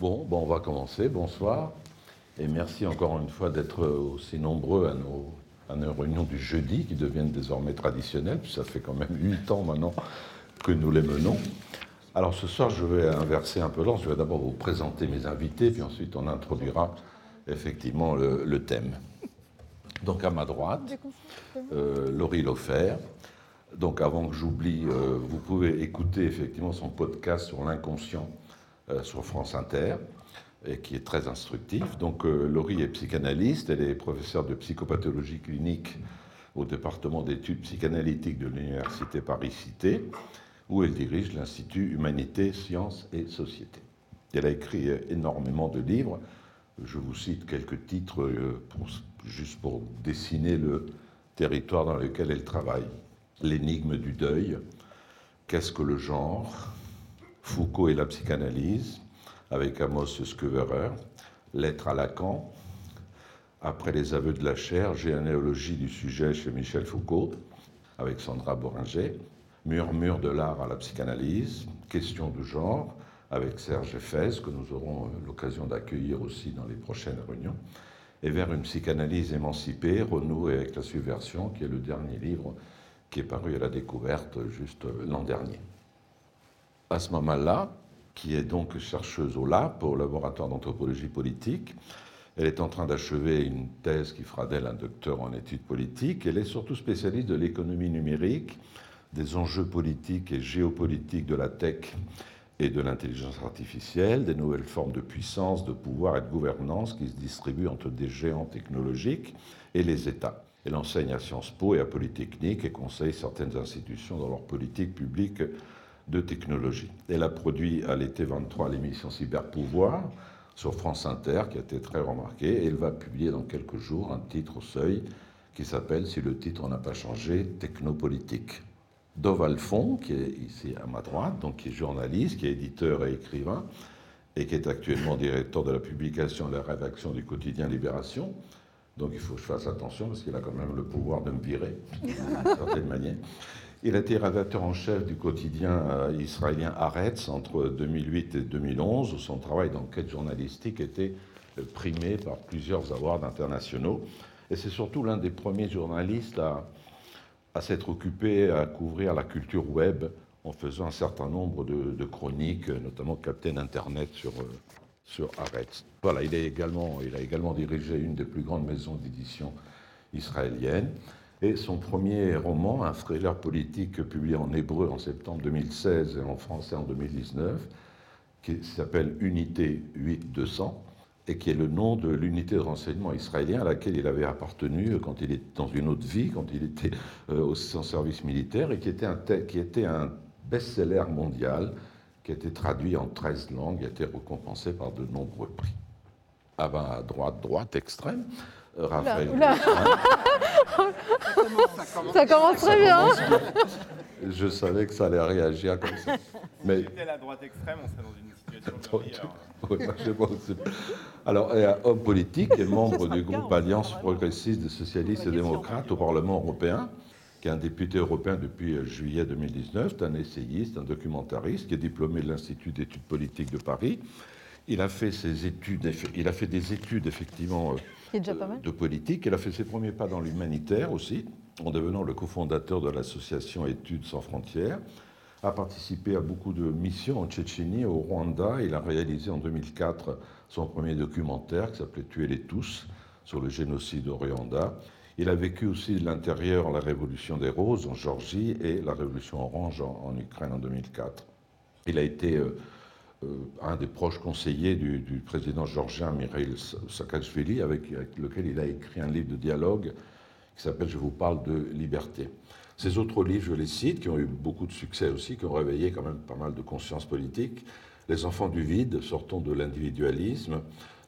Bon, bon, on va commencer. Bonsoir. Et merci encore une fois d'être aussi nombreux à nos, à nos réunions du jeudi qui deviennent désormais traditionnelles. Puis ça fait quand même huit ans maintenant que nous les menons. Alors ce soir, je vais inverser un peu l'ordre. Je vais d'abord vous présenter mes invités, puis ensuite on introduira effectivement le, le thème. Donc à ma droite, euh, Laurie Lofer. Donc avant que j'oublie, euh, vous pouvez écouter effectivement son podcast sur l'inconscient sur France Inter, et qui est très instructif. Donc euh, Laurie est psychanalyste, elle est professeure de psychopathologie clinique au département d'études psychanalytiques de l'Université Paris-Cité, où elle dirige l'Institut Humanité, Sciences et Société. Elle a écrit euh, énormément de livres. Je vous cite quelques titres juste pour dessiner le territoire dans lequel elle travaille. L'énigme du deuil, Qu'est-ce que le genre? Foucault et la psychanalyse, avec Amos Skeverer, Lettre à Lacan, Après les aveux de la chair, généalogie du sujet chez Michel Foucault, avec Sandra Boringer, Murmure de l'art à la psychanalyse, Question de genre, avec Serge Fès, que nous aurons l'occasion d'accueillir aussi dans les prochaines réunions, et Vers une psychanalyse émancipée, renouer avec la subversion, qui est le dernier livre qui est paru à la découverte juste l'an dernier à ce moment-là, qui est donc chercheuse au LAP, au laboratoire d'anthropologie politique. Elle est en train d'achever une thèse qui fera d'elle un docteur en études politiques. Elle est surtout spécialiste de l'économie numérique, des enjeux politiques et géopolitiques de la tech et de l'intelligence artificielle, des nouvelles formes de puissance, de pouvoir et de gouvernance qui se distribuent entre des géants technologiques et les États. Elle enseigne à Sciences Po et à Polytechnique et conseille certaines institutions dans leur politique publique de technologie. Elle a produit à l'été 23 l'émission Cyberpouvoir sur France Inter, qui a été très remarquée, et elle va publier dans quelques jours un titre au seuil qui s'appelle, si le titre n'a pas changé, Technopolitique. Dov Alphon, qui est ici à ma droite, donc qui est journaliste, qui est éditeur et écrivain, et qui est actuellement directeur de la publication et de la rédaction du quotidien Libération. Donc il faut que je fasse attention parce qu'il a quand même le pouvoir de me virer, d'une certaine manière. Il a été rédacteur en chef du quotidien euh, israélien Haaretz entre 2008 et 2011, où son travail d'enquête journalistique était euh, primé par plusieurs awards internationaux. Et c'est surtout l'un des premiers journalistes à, s'être occupé à couvrir la culture web en faisant un certain nombre de, chroniques, notamment Captain Internet sur, euh, sur Haaretz. Voilà, il, il a également dirigé une des plus grandes maisons d'édition israéliennes. Et son premier roman, un thriller politique publié en hébreu en septembre 2016 et en français en 2019, qui s'appelle Unité 8200, et qui est le nom de l'unité de renseignement israélien à laquelle il avait appartenu quand il était dans une autre vie, quand il était euh, au service militaire, et qui était un, qui était un best-seller mondial, qui a été traduit en 13 langues, et a été récompensé par de nombreux prix. Ah ben, à droite, droite, extrême, Raphaël. Oula, oula. Ça commence très bien. Je savais que ça allait réagir comme ça. Mais C'était la droite extrême, on serait dans une situation de. Oui. Alors, homme politique et membre du groupe Alliance progressiste des socialistes et démocrates au Parlement européen, qui est un député européen depuis euh, juillet 2019, c'est un essayiste, un documentariste, qui est diplômé de l'Institut d'études politiques de Paris. Il a fait ses études, il a fait des études effectivement euh, C'est déjà pas mal. de politique. Il a fait ses premiers pas dans l'humanitaire aussi, en devenant le cofondateur de l'association Études sans frontières. A participé à beaucoup de missions en Tchétchénie, au Rwanda. Il a réalisé en 2004 son premier documentaire qui s'appelait Tuer les tous sur le génocide au Rwanda. Il a vécu aussi de l'intérieur la révolution des roses en Géorgie et la révolution orange en, en Ukraine en 2004. Il a été euh, un des proches conseillers du, président géorgien Mikhail Saakashvili, avec, avec lequel il a écrit un livre de dialogue qui s'appelle Je vous parle de liberté. Ces autres livres, je les cite, qui ont eu beaucoup de succès aussi, qui ont réveillé quand même pas mal de conscience politique. Les enfants du vide, sortons de l'individualisme.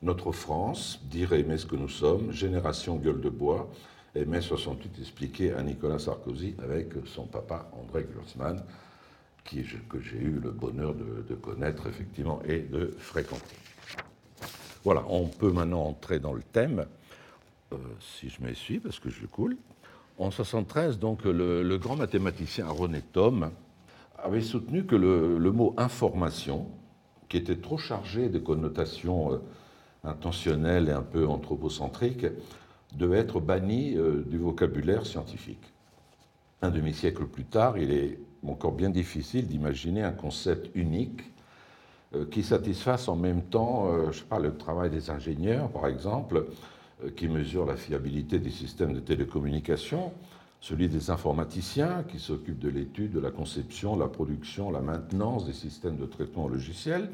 Notre France, dire et aimer ce que nous sommes. Génération gueule de bois. Et mai 68 expliqué à Nicolas Sarkozy avec son papa André Glucksmann que j'ai eu le bonheur de, connaître effectivement et de fréquenter. Voilà, on peut maintenant entrer dans le thème, euh, si je m'essuie, parce que je coule. En 73, donc, le, grand mathématicien René Thom avait soutenu que le, le mot information, qui était trop chargé de connotations euh, intentionnelles et un peu anthropocentriques, devait être banni euh, du vocabulaire scientifique. Un demi-siècle plus tard, il est encore bien difficile d'imaginer un concept unique euh, qui satisfasse en même temps, je sais pas, le travail des ingénieurs, par exemple, qui mesurent la fiabilité des systèmes de télécommunication, celui des informaticiens qui s'occupent de l'étude, de la conception, la production, la maintenance des systèmes de traitement logiciel,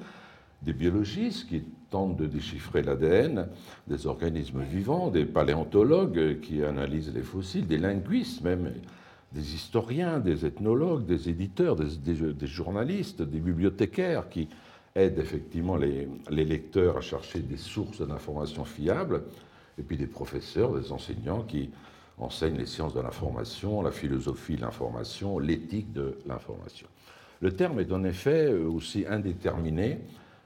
des biologistes qui tentent de déchiffrer l'ADN des organismes vivants, des paléontologues qui analysent les fossiles, des linguistes même, des historiens, des ethnologues, des éditeurs, des, journalistes, des bibliothécaires qui aident effectivement les, les lecteurs à chercher des sources d'informations fiables, et puis des professeurs, des enseignants qui enseigne les sciences de l'information, la philosophie de l'information, l'éthique de l'information. Le terme est en effet euh, aussi indéterminé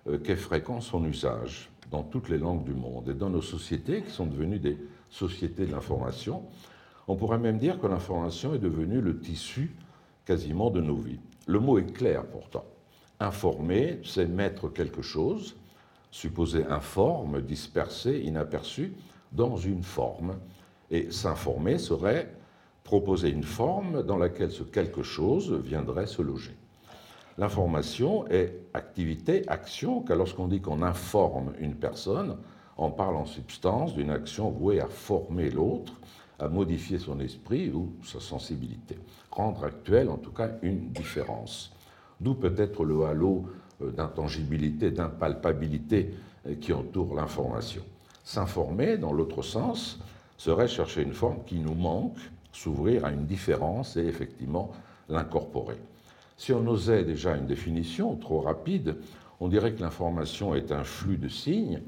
euh, qu'est fréquent son usage dans toutes les langues du monde et dans nos sociétés qui sont devenues des sociétés de l'information. On pourrait même dire que l'information est devenue le tissu quasiment de nos vies. Le mot est clair pourtant. Informer, c'est mettre quelque chose, supposé informe, dispersé, inaperçu, dans une forme et s'informer serait proposer une forme dans laquelle ce quelque chose viendrait se loger. L'information est activité, action, car lorsqu'on dit qu'on informe une personne, on parle en substance d'une action vouée à former l'autre, à modifier son esprit ou sa sensibilité, rendre actuelle en tout cas une différence. D'où peut-être le halo euh, d'intangibilité, d'impalpabilité euh, qui entoure l'information. S'informer, dans l'autre sens, serait chercher une forme qui nous manque, s'ouvrir à une différence et effectivement l'incorporer. Si on osait déjà une définition trop rapide, on dirait que l'information est un flux de signes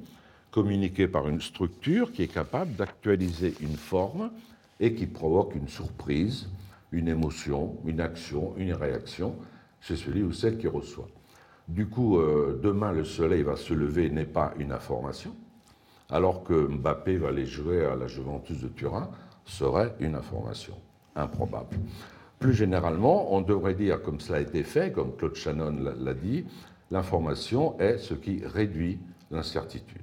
communiqué par une structure qui est capable d'actualiser une forme et qui provoque une surprise, une émotion, une action, une réaction chez celui ou celle qui reçoit. Du coup, euh, demain le soleil va se lever n'est pas une information, alors que Mbappé va aller jouer à la Juventus de Turin, serait une information improbable. Plus généralement, on devrait dire, comme cela a été fait, comme Claude Shannon l'a dit, l'information est ce qui réduit l'incertitude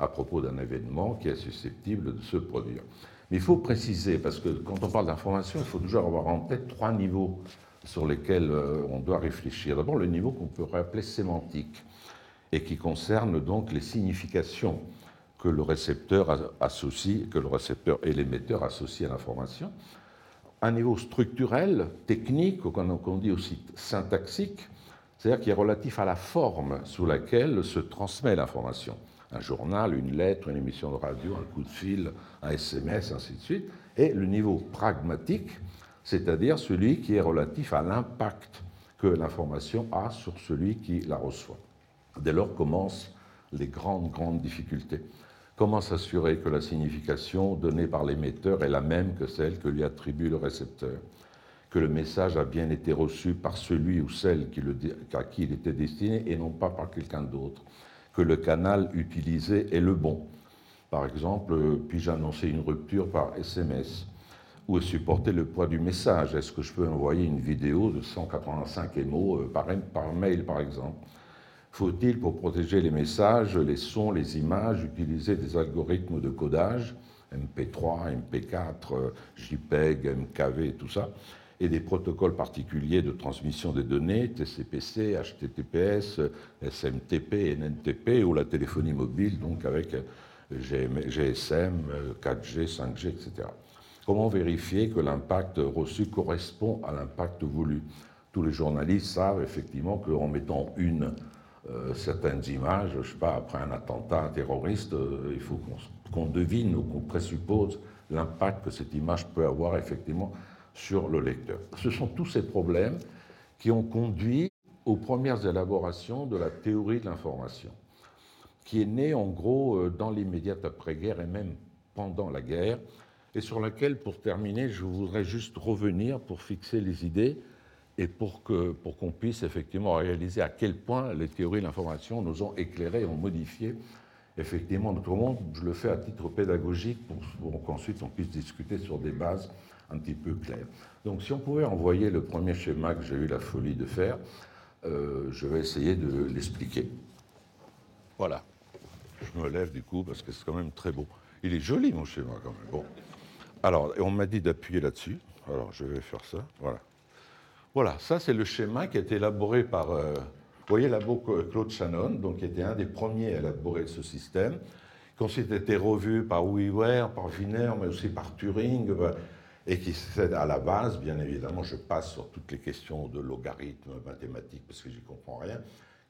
à propos d'un événement qui est susceptible de se produire. Mais il faut préciser, parce que quand on parle d'information, il faut toujours avoir en tête trois niveaux sur lesquels euh, on doit réfléchir. D'abord, le niveau qu'on peut appeler sémantique, et qui concerne donc les significations que le récepteur associe, que le récepteur et l'émetteur associent à l'information. Un niveau structurel, technique, qu'on dit aussi syntaxique, c'est-à-dire qui est relatif à la forme sous laquelle se transmet l'information. Un journal, une lettre, une émission de radio, un coup de fil, un SMS, ainsi de suite. Et le niveau pragmatique, c'est-à-dire celui qui est relatif à l'impact que l'information a sur celui qui la reçoit. Dès lors commencent les grandes, grandes difficultés. Comment s'assurer que la signification donnée par l'émetteur est la même que celle que lui attribue le récepteur? Que le message a bien été reçu par celui ou celle à qui il était destiné et non pas par quelqu'un d'autre? Que le canal utilisé est le bon. Par exemple, puis-je annoncer une rupture par SMS Ou supporter le poids du message? Est-ce que je peux envoyer une vidéo de 185 mots euh, par, par mail, par exemple? Faut-il, pour protéger les messages, les sons, les images, utiliser des algorithmes de codage, MP3, MP4, JPEG, MKV, tout ça, et des protocoles particuliers de transmission des données, TCPC, HTTPS, SMTP, NNTP, ou la téléphonie mobile, donc avec GSM, 4G, 5G, etc. Comment vérifier que l'impact reçu correspond à l'impact voulu? Tous les journalistes savent effectivement qu'en mettant une euh, certaines images, je sais pas, après un attentat terroriste, euh, il faut qu'on devine ou qu'on présuppose l'impact que cette image peut avoir effectivement sur le lecteur. Ce sont tous ces problèmes qui ont conduit aux premières élaborations de la théorie de l'information, qui est née en gros euh, dans l'immédiate après-guerre et même pendant la guerre, et sur laquelle, pour terminer, je voudrais juste revenir pour fixer les idées et pour qu'on pour qu'on puisse effectivement réaliser à quel point les théories de l'information nous ont éclairé, ont modifié effectivement notre monde. Je le fais à titre pédagogique pour, qu'ensuite on puisse discuter sur des bases un petit peu claires. Donc si on pouvait envoyer le premier schéma que j'ai eu la folie de faire, euh, je vais essayer de l'expliquer. Voilà. Je me lève du coup parce que c'est quand même très beau. Il est joli mon schéma quand même. Bon. Alors, on m'a dit d'appuyer là-dessus. Alors, je vais faire ça. Voilà. Voilà, ça c'est le schéma qui a été élaboré par, euh, vous voyez là-bas Claude Shannon, donc qui était un des premiers à élaborer ce système, qui ensuite a été revu par Weaver, par Wiener, mais aussi par Turing, euh, et qui c'est à la base, bien évidemment, je passe sur toutes les questions de logarithmes mathématiques parce que j'y comprends rien,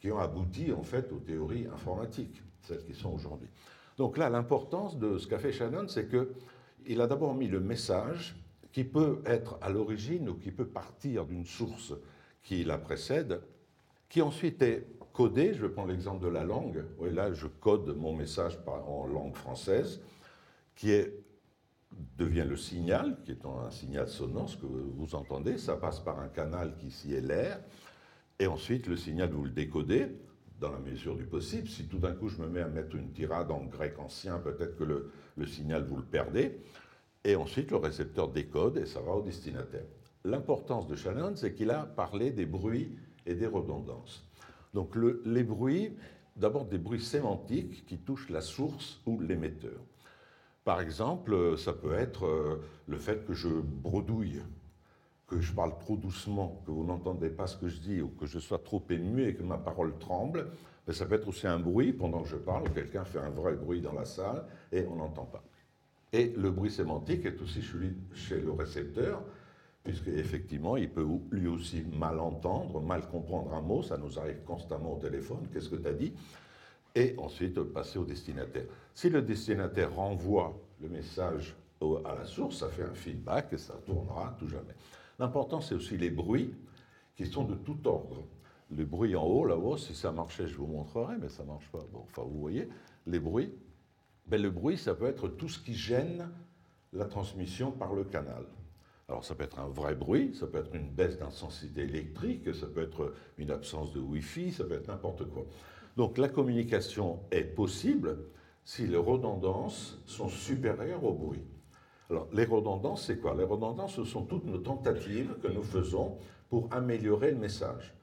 qui ont abouti en fait aux théories informatiques, celles qui sont aujourd'hui. Donc là, l'importance de ce qu'a fait Shannon, c'est qu'il a d'abord mis le message qui peut être à l'origine ou qui peut partir d'une source qui la précède, qui ensuite est codé. Je vais prendre l'exemple de la langue. Oui, là, je code mon message en langue française, qui est, devient le signal, qui est un signal sonore, ce que vous entendez. Ça passe par un canal qui ici est l'air. Et ensuite, le signal, vous le décodez dans la mesure du possible. Si tout d'un coup je me mets à mettre une tirade en grec ancien, peut-être que le, le signal, vous le perdez. Et ensuite, le récepteur décode et ça va au destinataire. L'importance de Shannon, c'est qu'il a parlé des bruits et des redondances. Donc les bruits, d'abord des bruits sémantiques qui touchent la source ou l'émetteur. Par exemple, ça peut être euh, le fait que je bredouille, que je parle trop doucement, que vous n'entendez pas ce que je dis, ou que je sois trop ému et que ma parole tremble. Mais ça peut être aussi un bruit pendant que je parle, quelqu'un fait un vrai bruit dans la salle et on n'entend pas. Et le bruit sémantique est aussi chez le récepteur, puisque effectivement, il peut lui aussi mal entendre, mal comprendre un mot, ça nous arrive constamment au téléphone, qu'est-ce que tu as dit? Et ensuite passer au destinataire. Si le destinataire renvoie le message à la source, ça fait un feedback et ça tournera tout jamais. L'important, c'est aussi les bruits qui sont de tout ordre. Le bruit en haut, là-haut, si ça marchait, je vous montrerai, mais ça ne marche pas. Bon, enfin, vous voyez, les bruits, ben, le bruit, ça peut être tout ce qui gêne la transmission par le canal. Alors ça peut être un vrai bruit, ça peut être une baisse d'intensité électrique, ça peut être une absence de Wi-Fi, ça peut être n'importe quoi. Donc la communication est possible si les redondances sont supérieures au bruit. Alors les redondances, c'est quoi? Les redondances, ce sont toutes nos tentatives que nous faisons pour améliorer le message.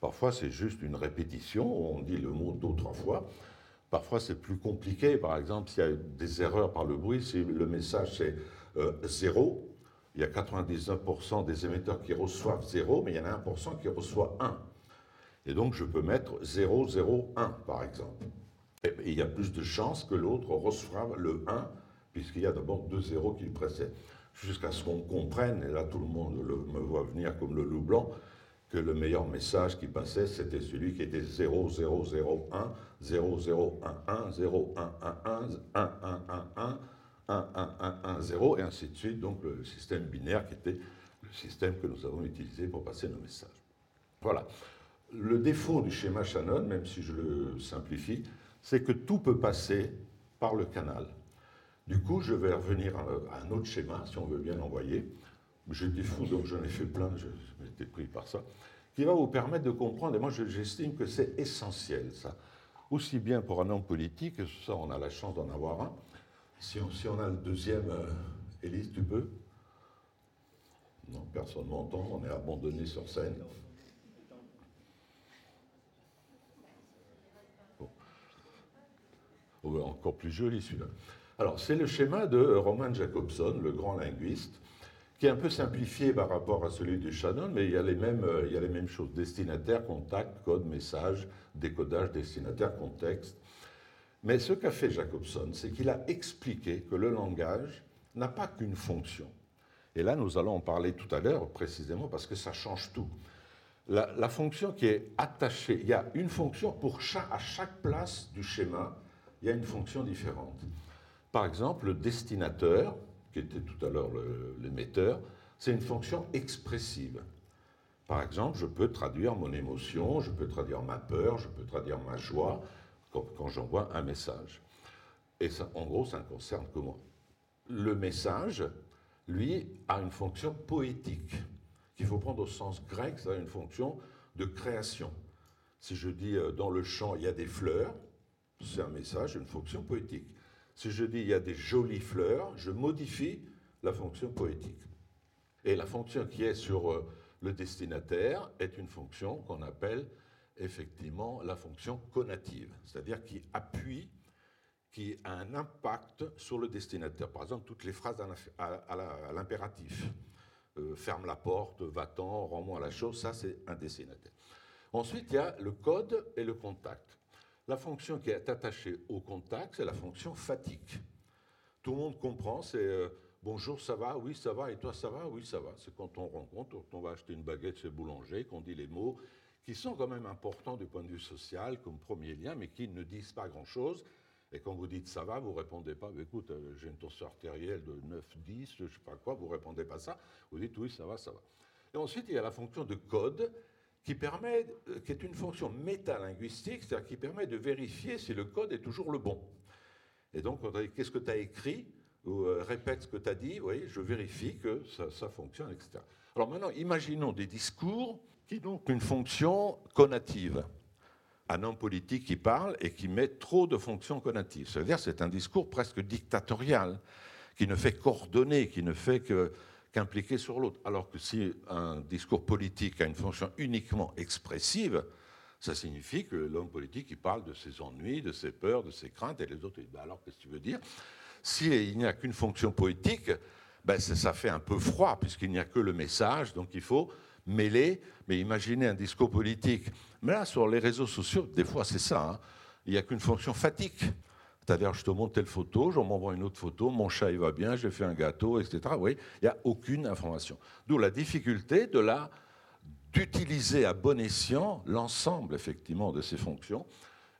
Parfois, c'est juste une répétition, on dit le mot d'autres fois. Parfois, c'est plus compliqué. Par exemple, s'il y a des erreurs par le bruit, si le message c'est euh, zéro, il y a 99% des émetteurs qui reçoivent zéro, mais il y en a 1% qui reçoit 1. Et donc, je peux mettre 0, 0, 1, par exemple. Il y a plus de chances que l'autre reçoive le 1, puisqu'il y a d'abord deux zéros qui le précèdent. Jusqu'à ce qu'on comprenne, et là tout le monde me voit venir comme le loup blanc, que le meilleur message qui passait, c'était celui qui était 0001, 0011, 0111, 1111, 1111, et ainsi de suite, donc le système binaire qui était le système que nous avons utilisé pour passer nos messages. Voilà. Le défaut du schéma Shannon, même si je le simplifie, c'est que tout peut passer par le canal. Du coup, je vais revenir à un autre schéma, si on veut bien l'envoyer. J'étais fou, donc j'en ai fait plein, je m'étais pris par ça, qui va vous permettre de comprendre, et moi j'estime que c'est essentiel ça, aussi bien pour un homme politique, ça on a la chance d'en avoir un, si on, si on, a le deuxième, euh, Élise, tu peux? Non, personne ne m'entend, on est abandonné sur scène. Oh, encore plus joli celui-là. Alors, c'est le schéma de Roman Jacobson, le grand linguiste, qui est un peu simplifié par rapport à celui de Shannon, mais il y a les mêmes, euh, il y a les mêmes choses. Destinataire, contact, code, message, décodage, destinataire, contexte. Mais ce qu'a fait Jacobson, c'est qu'il a expliqué que le langage n'a pas qu'une fonction. Et là, nous allons en parler tout à l'heure précisément parce que ça change tout. La, fonction qui est attachée, il y a une fonction pour à chaque place du schéma, il y a une fonction différente. Par exemple, le destinateur, qui était tout à l'heure l'émetteur, c'est une fonction expressive. Par exemple, je peux traduire mon émotion, je peux traduire ma peur, je peux traduire ma joie quand, j'envoie un message. Et ça, en gros, ça ne concerne que moi. Le message, lui, a une fonction poétique, qu'il faut prendre au sens grec, ça a une fonction de création. Si je dis euh, dans le champ, il y a des fleurs, c'est un message, une fonction poétique. Si je dis il y a des jolies fleurs, je modifie la fonction poétique. Et la fonction qui est sur euh, le destinataire est une fonction qu'on appelle effectivement la fonction conative, c'est-à-dire qui appuie, qui a un impact sur le destinataire. Par exemple, toutes les phrases à l'impératif. Euh, ferme la porte, va-t'en, rends-moi la chose, ça c'est un destinataire. Ensuite, il y a le code et le contact. La fonction qui est attachée au contact, c'est la fonction fatigue. Tout le monde comprend, c'est euh, bonjour, ça va, oui, ça va, et toi, ça va, oui, ça va. C'est quand on rencontre, quand on va acheter une baguette chez boulanger, qu'on dit les mots qui sont quand même importants du point de vue social comme premier lien, mais qui ne disent pas grand-chose. Et quand vous dites ça va, vous répondez pas, écoute, euh, j'ai une tension artérielle de 9, 10, je sais pas quoi, vous répondez pas ça, vous dites oui, ça va, ça va. Et ensuite, il y a la fonction de code qui permet, euh, qui est une fonction métalinguistique, c'est-à-dire qui permet de vérifier si le code est toujours le bon. Et donc, qu'est-ce que tu as écrit ou euh, répète ce que tu as dit, oui, je vérifie que ça, fonctionne, etc. Alors maintenant, imaginons des discours qui ont une fonction conative. Un homme politique qui parle et qui met trop de fonctions conatives. C'est-à-dire c'est un discours presque dictatorial, qui ne fait qu'ordonner, qui ne fait qu'impliquer sur l'autre. Alors que si un discours politique a une fonction uniquement expressive, ça signifie que l'homme politique, il parle de ses ennuis, de ses peurs, de ses craintes, et les autres, disent, bah alors qu'est-ce que tu veux dire? S'il n'y a qu'une fonction poétique, ben ça fait un peu froid, puisqu'il n'y a que le message, donc il faut mêler. Mais imaginez un discours politique. Mais là, sur les réseaux sociaux, des fois, c'est ça. Hein. il n'y a qu'une fonction fatigue. C'est-à-dire, je te montre telle photo, j'en m'envoie une autre photo, mon chat, il va bien, j'ai fait un gâteau, etc. Oui, il n'y a aucune information. D'où la difficulté de la d'utiliser à bon escient l'ensemble, effectivement, de ces fonctions.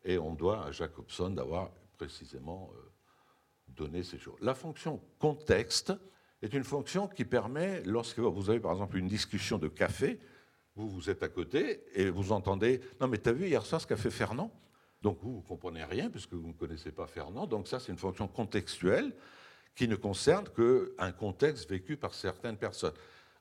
Et on doit à Jacobson d'avoir précisément euh, donner ces choses. La fonction contexte est une fonction qui permet, lorsque vous avez par exemple une discussion de café, vous, vous êtes à côté et vous entendez Non, mais tu as vu hier soir ce qu'a fait Fernand? Donc vous, ne comprenez rien puisque vous ne connaissez pas Fernand. Donc ça, c'est une fonction contextuelle qui ne concerne qu'un contexte vécu par certaines personnes.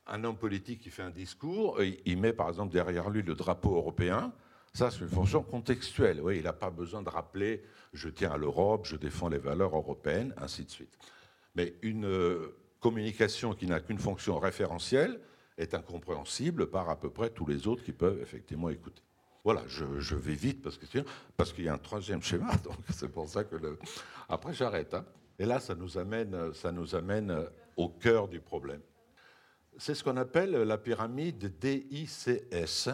Un homme politique qui fait un discours, il met par exemple derrière lui le drapeau européen. Ça, c'est une fonction contextuelle. Oui, il n'a pas besoin de rappeler je tiens à l'Europe, je défends les valeurs européennes, ainsi de suite. Mais une euh, communication qui n'a qu'une fonction référentielle est incompréhensible par à peu près tous les autres qui peuvent effectivement écouter. Voilà, je, vais vite parce qu'il parce qu'il y a un troisième schéma, donc c'est pour ça que après j'arrête. Hein. Et là, ça nous amène, ça nous amène au cœur du problème. C'est ce qu'on appelle la pyramide DICS,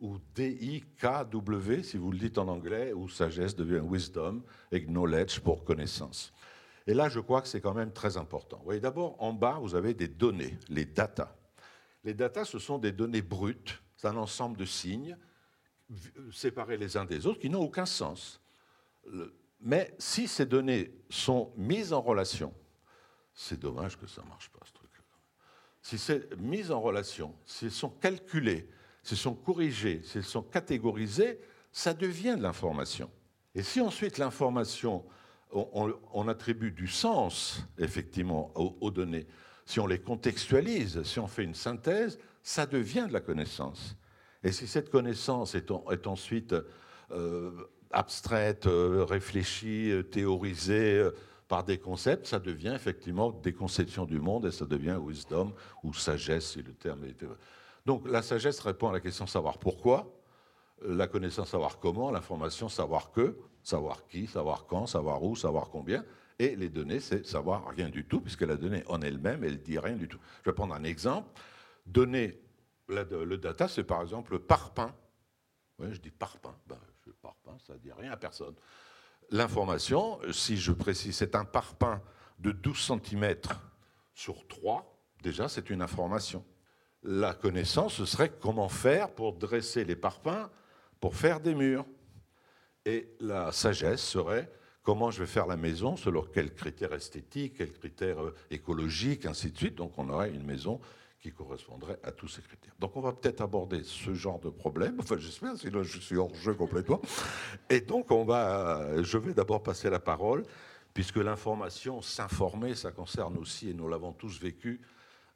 ou D-I-K-W, si vous le dites en anglais, où sagesse devient wisdom et knowledge pour connaissance. Et là, je crois que c'est quand même très important. Vous voyez, d'abord, en bas, vous avez des données, les data. Les data, ce sont des données brutes, c'est un ensemble de signes séparés les uns des autres qui n'ont aucun sens. Mais si ces données sont mises en relation, c'est dommage que ça ne marche pas, ce truc-là. Si c'est mis en relation, si elles sont calculées, s'ils sont corrigés, s'ils sont catégorisés, ça devient de l'information. Et si ensuite l'information, on, attribue du sens, effectivement, aux, données, si on les contextualise, si on fait une synthèse, ça devient de la connaissance. Et si cette connaissance est, ensuite euh, abstraite, euh, réfléchie, euh, théorisée par des concepts, ça devient effectivement des conceptions du monde et ça devient wisdom ou sagesse, si le terme est. Donc la sagesse répond à la question savoir pourquoi, la connaissance savoir comment, l'information savoir que, savoir qui, savoir quand, savoir où, savoir combien, et les données c'est savoir rien du tout, puisque la donnée en elle-même, elle dit rien du tout. Je vais prendre un exemple. Donner le data, c'est par exemple parpaing. Oui, je dis parpaing. Ben, je parpaing, ça ne dit rien à personne. L'information, si je précise, c'est un parpaing de 12 cm sur 3, déjà c'est une information la connaissance, ce serait comment faire pour dresser les parpaings pour faire des murs. Et la sagesse serait comment je vais faire la maison, selon quels critères esthétiques, quels critères euh, écologiques, ainsi de suite. Donc on aurait une maison correspondrait à tous ces critères. Donc on va peut-être aborder ce genre de problème, enfin j'espère, sinon je suis hors jeu complètement. Et donc on va, je vais d'abord passer la parole, puisque l'information, s'informer, ça concerne aussi, et nous l'avons tous vécu,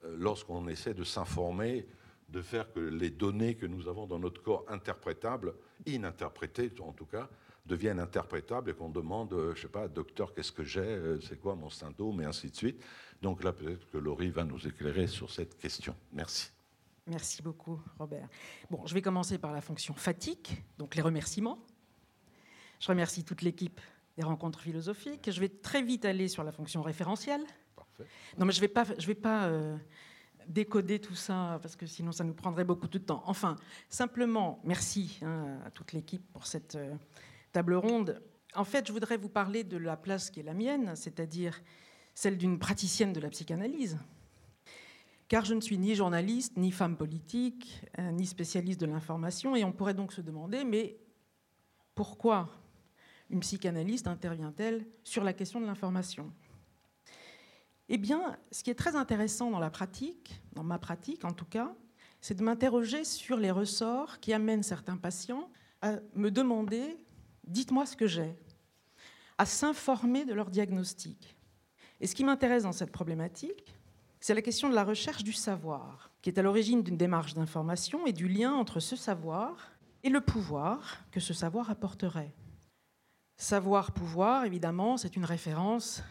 euh, lorsqu'on essaie de s'informer, de faire que les données que nous avons dans notre corps interprétables, ininterprétées en tout cas, deviennent interprétables et qu'on demande, euh, je sais pas, docteur, qu'est-ce que j'ai, euh, c'est quoi mon symptôme, et ainsi de suite. Donc là, peut-être que Laurie va nous éclairer sur cette question. Merci. Merci beaucoup, Robert. Bon, je vais commencer par la fonction fatigue, donc les remerciements. Je remercie toute l'équipe des rencontres philosophiques. Je vais très vite aller sur la fonction référentielle. Parfait. Non, mais je ne vais pas, je vais pas euh, décoder tout ça parce que sinon ça nous prendrait beaucoup de temps. Enfin, simplement, merci hein, à toute l'équipe pour cette euh, table ronde. En fait, je voudrais vous parler de la place qui est la mienne, c'est-à-dire celle d'une praticienne de la psychanalyse. Car je ne suis ni journaliste, ni femme politique, euh, ni spécialiste de l'information, et on pourrait donc se demander, mais pourquoi une psychanalyste intervient-elle sur la question de l'information? Eh bien, ce qui est très intéressant dans la pratique, dans ma pratique en tout cas, c'est de m'interroger sur les ressorts qui amènent certains patients à me demander dites-moi ce que j'ai, à s'informer de leur diagnostic. Et ce qui m'intéresse dans cette problématique, c'est la question de la recherche du savoir, qui est à l'origine d'une démarche d'information et du lien entre ce savoir et le pouvoir que ce savoir apporterait. Savoir-pouvoir, évidemment, c'est une référence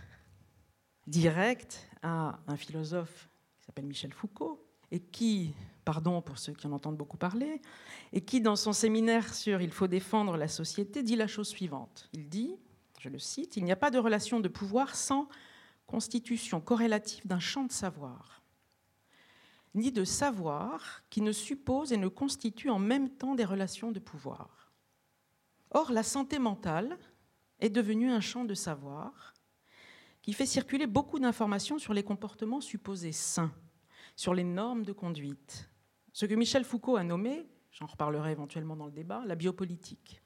directe à un philosophe qui s'appelle Michel Foucault, et qui, pardon pour ceux qui en entendent beaucoup parler, et qui, dans son séminaire sur Il faut défendre la société, dit la chose suivante. Il dit, je le cite, Il n'y a pas de relation de pouvoir sans constitution corrélative d'un champ de savoir, ni de savoir qui ne suppose et ne constitue en même temps des relations de pouvoir. Or, la santé mentale est devenue un champ de savoir qui fait circuler beaucoup d'informations sur les comportements supposés sains, sur les normes de conduite, ce que Michel Foucault a nommé, j'en reparlerai éventuellement dans le débat, la biopolitique.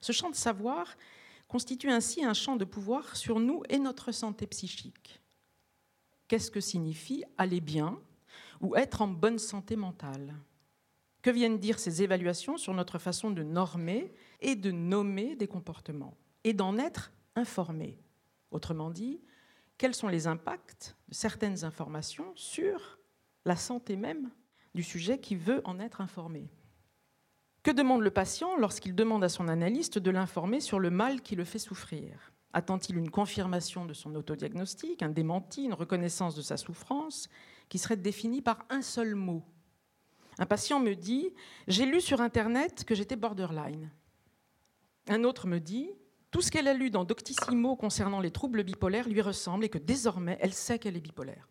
Ce champ de savoir constitue ainsi un champ de pouvoir sur nous et notre santé psychique. Qu'est-ce que signifie aller bien ou être en bonne santé mentale? Que viennent dire ces évaluations sur notre façon de normer et de nommer des comportements et d'en être informé? Autrement dit, quels sont les impacts de certaines informations sur la santé même du sujet qui veut en être informé? Que demande le patient lorsqu'il demande à son analyste de l'informer sur le mal qui le fait souffrir? Attend-il une confirmation de son autodiagnostic, un démenti, une reconnaissance de sa souffrance, qui serait définie par un seul mot? Un patient me dit J'ai lu sur Internet que j'étais borderline. Un autre me dit Tout ce qu'elle a lu dans Doctissimo concernant les troubles bipolaires lui ressemble et que désormais elle sait qu'elle est bipolaire.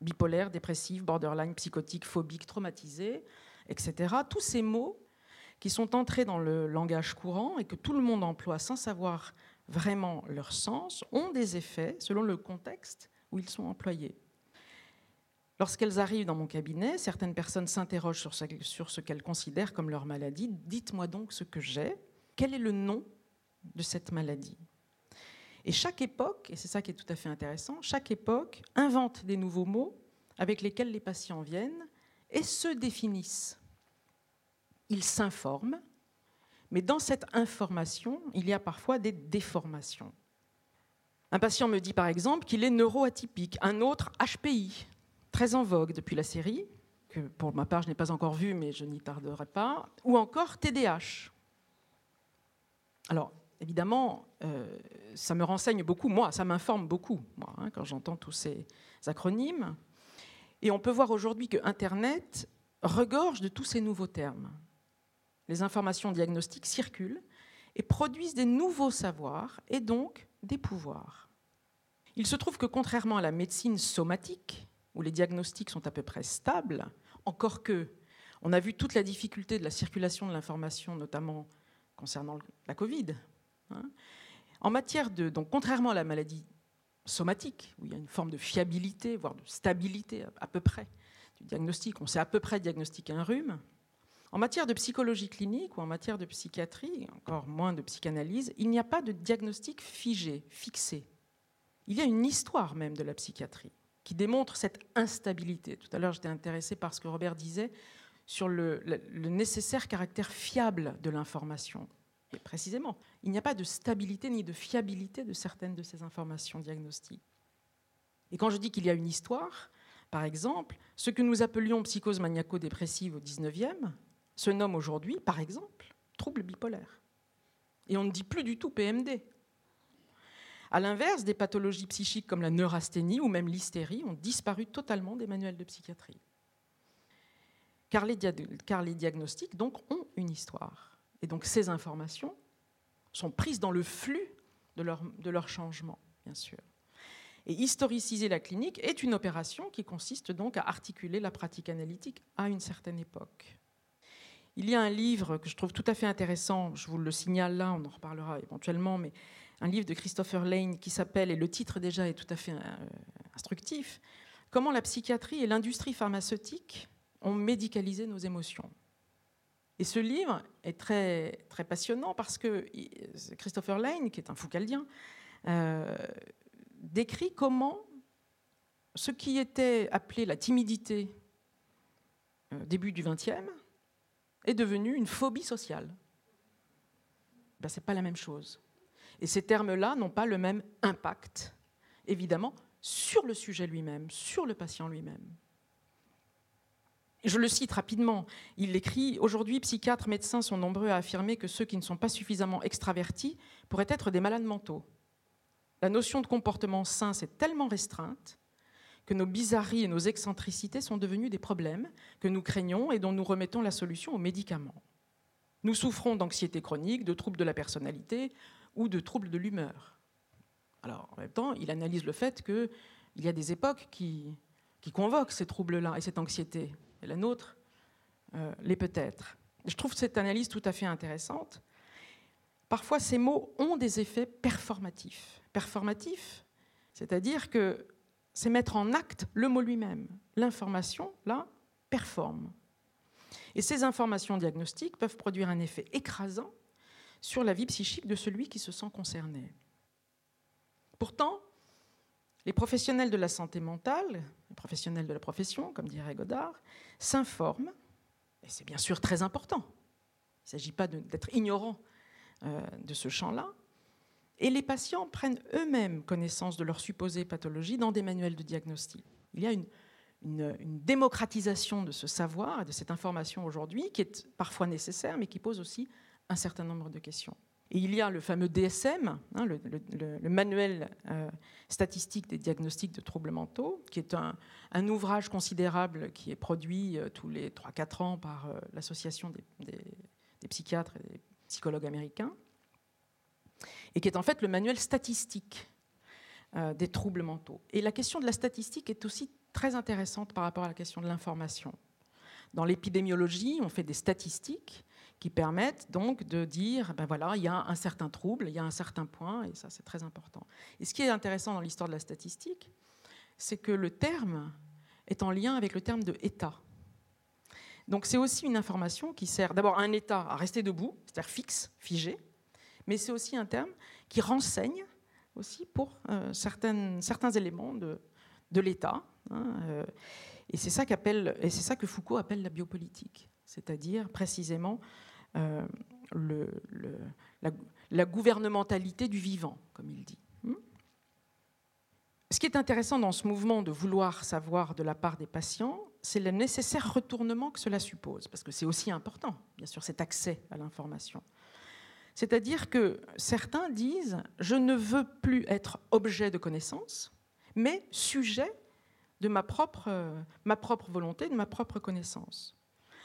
Bipolaire, dépressive, borderline, psychotique, phobique, traumatisée, etc. Tous ces mots qui sont entrés dans le langage courant et que tout le monde emploie sans savoir vraiment leur sens, ont des effets selon le contexte où ils sont employés. Lorsqu'elles arrivent dans mon cabinet, certaines personnes s'interrogent sur ce, sur ce qu'elles considèrent comme leur maladie. Dites-moi donc ce que j'ai. Quel est le nom de cette maladie? Et chaque époque, et c'est ça qui est tout à fait intéressant, chaque époque invente des nouveaux mots avec lesquels les patients viennent et se définissent il s'informe, mais dans cette information, il y a parfois des déformations. Un patient me dit par exemple qu'il est neuroatypique, un autre HPI, très en vogue depuis la série, que pour ma part je n'ai pas encore vu mais je n'y tarderai pas, ou encore TDAH. Alors évidemment, euh, ça me renseigne beaucoup, moi, ça m'informe beaucoup, moi, hein, quand j'entends tous ces acronymes. Et on peut voir aujourd'hui que Internet regorge de tous ces nouveaux termes les informations diagnostiques circulent et produisent des nouveaux savoirs et donc des pouvoirs. Il se trouve que contrairement à la médecine somatique, où les diagnostics sont à peu près stables, encore que on a vu toute la difficulté de la circulation de l'information, notamment concernant la Covid. Hein, en matière de, donc contrairement à la maladie somatique, où il y a une forme de fiabilité, voire de stabilité à peu près du diagnostic, on sait à peu près diagnostiquer un rhume, en matière de psychologie clinique ou en matière de psychiatrie, encore moins de psychanalyse, il n'y a pas de diagnostic figé, fixé. Il y a une histoire même de la psychiatrie qui démontre cette instabilité. Tout à l'heure, j'étais intéressé par ce que Robert disait sur le, nécessaire caractère fiable de l'information. Et précisément, il n'y a pas de stabilité ni de fiabilité de certaines de ces informations diagnostiques. Et quand je dis qu'il y a une histoire, par exemple, ce que nous appelions psychose maniaco-dépressive au 19e, se nomme aujourd'hui, par exemple, trouble bipolaire. Et on ne dit plus du tout PMD. A l'inverse, des pathologies psychiques comme la neurasthénie ou même l'hystérie ont disparu totalement des manuels de psychiatrie. car les, diagnostics donc, ont une histoire. Et donc ces informations sont prises dans le flux de leur, de changement, bien sûr. Et historiciser la clinique est une opération qui consiste donc à articuler la pratique analytique à une certaine époque. Il y a un livre que je trouve tout à fait intéressant, je vous le signale là, on en reparlera éventuellement, mais un livre de Christopher Lane qui s'appelle, et le titre déjà est tout à fait euh, instructif, Comment la psychiatrie et l'industrie pharmaceutique ont médicalisé nos émotions. Et ce livre est très, très passionnant parce que Christopher Lane, qui est un Foucaldien, euh, décrit comment ce qui était appelé la timidité euh, début du XXe est devenu une phobie sociale. Ben, Ce n'est pas la même chose. Et ces termes-là n'ont pas le même impact, évidemment, sur le sujet lui-même, sur le patient lui-même. Je le cite rapidement. Il écrit Aujourd'hui, psychiatres, médecins sont nombreux à affirmer que ceux qui ne sont pas suffisamment extravertis pourraient être des malades mentaux. La notion de comportement sain s'est tellement restreinte que nos bizarreries et nos excentricités sont devenues des problèmes que nous craignons et dont nous remettons la solution aux médicaments. Nous souffrons d'anxiété chronique, de troubles de la personnalité ou de troubles de l'humeur. Alors, en même temps, il analyse le fait qu'il y a des époques qui, qui convoquent ces troubles-là et cette anxiété. Et la nôtre euh, l'est peut-être. Je trouve cette analyse tout à fait intéressante. Parfois, ces mots ont des effets performatifs. Performatifs, c'est-à-dire que c'est mettre en acte le mot lui-même. L'information, là, performe. Et ces informations diagnostiques peuvent produire un effet écrasant sur la vie psychique de celui qui se sent concerné. Pourtant, les professionnels de la santé mentale, les professionnels de la profession, comme dirait Godard, s'informent, et c'est bien sûr très important. Il ne s'agit pas d'être ignorant euh, de ce champ-là. Et les patients prennent eux-mêmes connaissance de leur supposée pathologie dans des manuels de diagnostic. Il y a une, démocratisation de ce savoir et de cette information aujourd'hui qui est parfois nécessaire, mais qui pose aussi un certain nombre de questions. Et il y a le fameux DSM, hein, le, manuel euh, statistique des diagnostics de troubles mentaux, qui est un, ouvrage considérable qui est produit euh, tous les 3-4 ans par euh, l'Association des, psychiatres et des psychologues américains, et qui est en fait le manuel statistique des troubles mentaux. Et la question de la statistique est aussi très intéressante par rapport à la question de l'information. Dans l'épidémiologie, on fait des statistiques qui permettent donc de dire, ben voilà, il y a un certain trouble, il y a un certain point, et ça c'est très important. Et ce qui est intéressant dans l'histoire de la statistique, c'est que le terme est en lien avec le terme de état. Donc c'est aussi une information qui sert d'abord à un état à rester debout, c'est-à-dire fixe, figé, mais c'est aussi un terme qui renseigne aussi pour euh, certains éléments de, l'état. Hein, euh, et c'est ça, ça que Foucault appelle la biopolitique, c'est-à-dire précisément euh, la, gouvernementalité du vivant, comme il dit. Hmm ce qui est intéressant dans ce mouvement de vouloir savoir de la part des patients, c'est le nécessaire retournement que cela suppose, parce que c'est aussi important, bien sûr, cet accès à l'information. C'est-à-dire que certains disent, je ne veux plus être objet de connaissance, mais sujet de ma propre, volonté, de ma propre connaissance.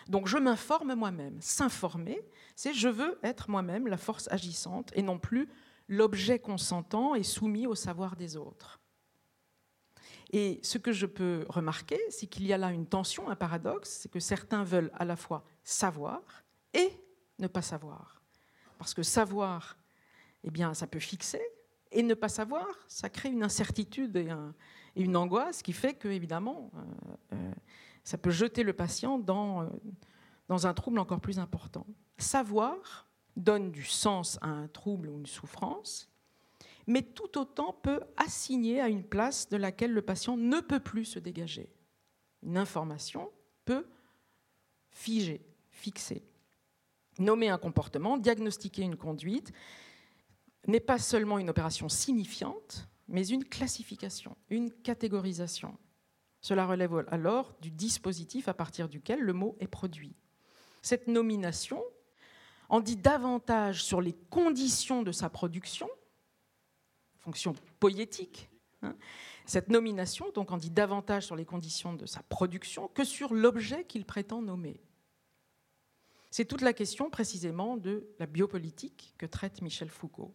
Donc je m'informe moi-même. S'informer, c'est je veux être moi-même la force agissante et non plus l'objet consentant et soumis au savoir des autres. Et ce que je peux remarquer, c'est qu'il y a là une tension, un paradoxe, c'est que certains veulent à la fois savoir et ne pas savoir. Parce que savoir, eh bien, ça peut fixer, et ne pas savoir, ça crée une incertitude et, une angoisse qui fait que, évidemment, euh, euh, ça peut jeter le patient dans, euh, dans un trouble encore plus important. Savoir donne du sens à un trouble ou une souffrance, mais tout autant peut assigner à une place de laquelle le patient ne peut plus se dégager. Une information peut figer, fixer. Nommer un comportement, diagnostiquer une conduite, n'est pas seulement une opération signifiante, mais une classification, une catégorisation. Cela relève alors du dispositif à partir duquel le mot est produit. Cette nomination en dit davantage sur les conditions de sa production, fonction poétique, hein, Cette nomination donc en dit davantage sur les conditions de sa production que sur l'objet qu'il prétend nommer. C'est toute la question précisément de la biopolitique que traite Michel Foucault.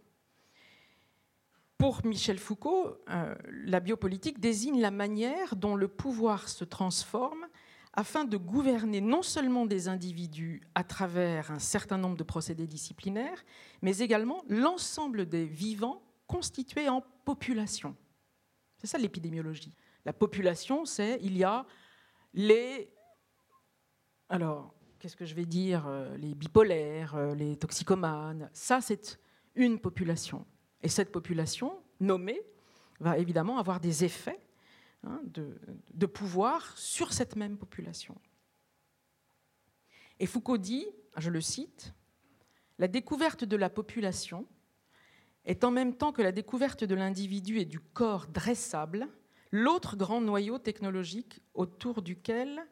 Pour Michel Foucault, euh, la biopolitique désigne la manière dont le pouvoir se transforme afin de gouverner non seulement des individus à travers un certain nombre de procédés disciplinaires, mais également l'ensemble des vivants constitués en population. C'est ça l'épidémiologie. La population, c'est il y a les alors qu'est-ce que je vais dire euh, les bipolaires, euh, les toxicomanes. Ça, c'est une population. Et cette population nommée va évidemment avoir des effets Hein, de, pouvoir sur cette même population. Et Foucault dit, je le cite, La découverte de la population est en même temps que la découverte de l'individu et du corps dressable l'autre grand noyau technologique autour duquel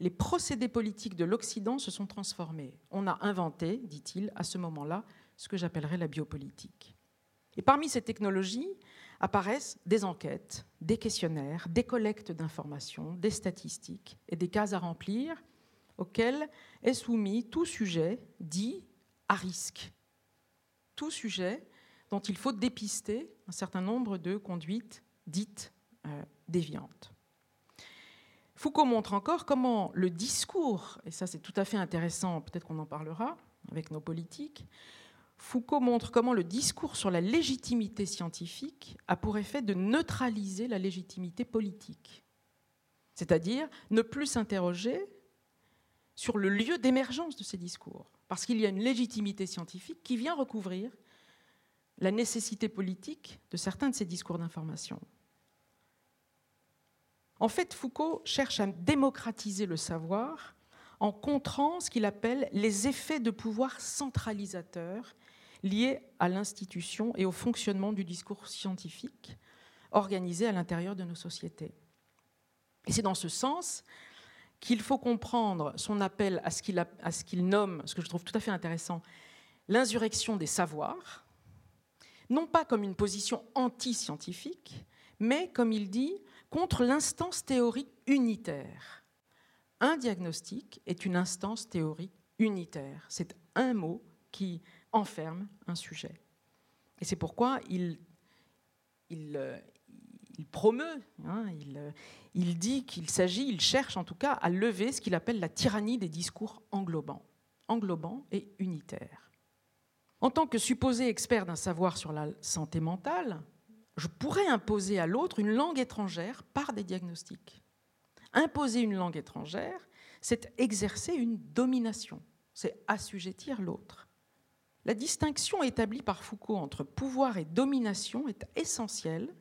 les procédés politiques de l'Occident se sont transformés. On a inventé, dit-il, à ce moment-là, ce que j'appellerais la biopolitique. Et parmi ces technologies, apparaissent des enquêtes, des questionnaires, des collectes d'informations, des statistiques et des cases à remplir auxquels est soumis tout sujet dit à risque, tout sujet dont il faut dépister un certain nombre de conduites dites euh, déviantes. Foucault montre encore comment le discours, et ça c'est tout à fait intéressant, peut-être qu'on en parlera avec nos politiques, Foucault montre comment le discours sur la légitimité scientifique a pour effet de neutraliser la légitimité politique, c'est-à-dire ne plus s'interroger sur le lieu d'émergence de ces discours, parce qu'il y a une légitimité scientifique qui vient recouvrir la nécessité politique de certains de ces discours d'information. En fait, Foucault cherche à démocratiser le savoir en contrant ce qu'il appelle les effets de pouvoir centralisateur liés à l'institution et au fonctionnement du discours scientifique organisé à l'intérieur de nos sociétés. Et c'est dans ce sens qu'il faut comprendre son appel à ce qu'il nomme, ce que je trouve tout à fait intéressant, l'insurrection des savoirs, non pas comme une position anti-scientifique, mais, comme il dit, contre l'instance théorique unitaire. Un diagnostic est une instance théorique unitaire. C'est un mot qui enferme un sujet. Et c'est pourquoi il, il, euh, promeut, hein, il, euh, il dit qu'il s'agit, il cherche en tout cas à lever ce qu'il appelle la tyrannie des discours englobants et unitaires. En tant que supposé expert d'un savoir sur la santé mentale, je pourrais imposer à l'autre une langue étrangère par des diagnostics. Imposer une langue étrangère, c'est exercer une domination, c'est assujettir l'autre. La distinction établie par Foucault entre pouvoir et domination est essentielle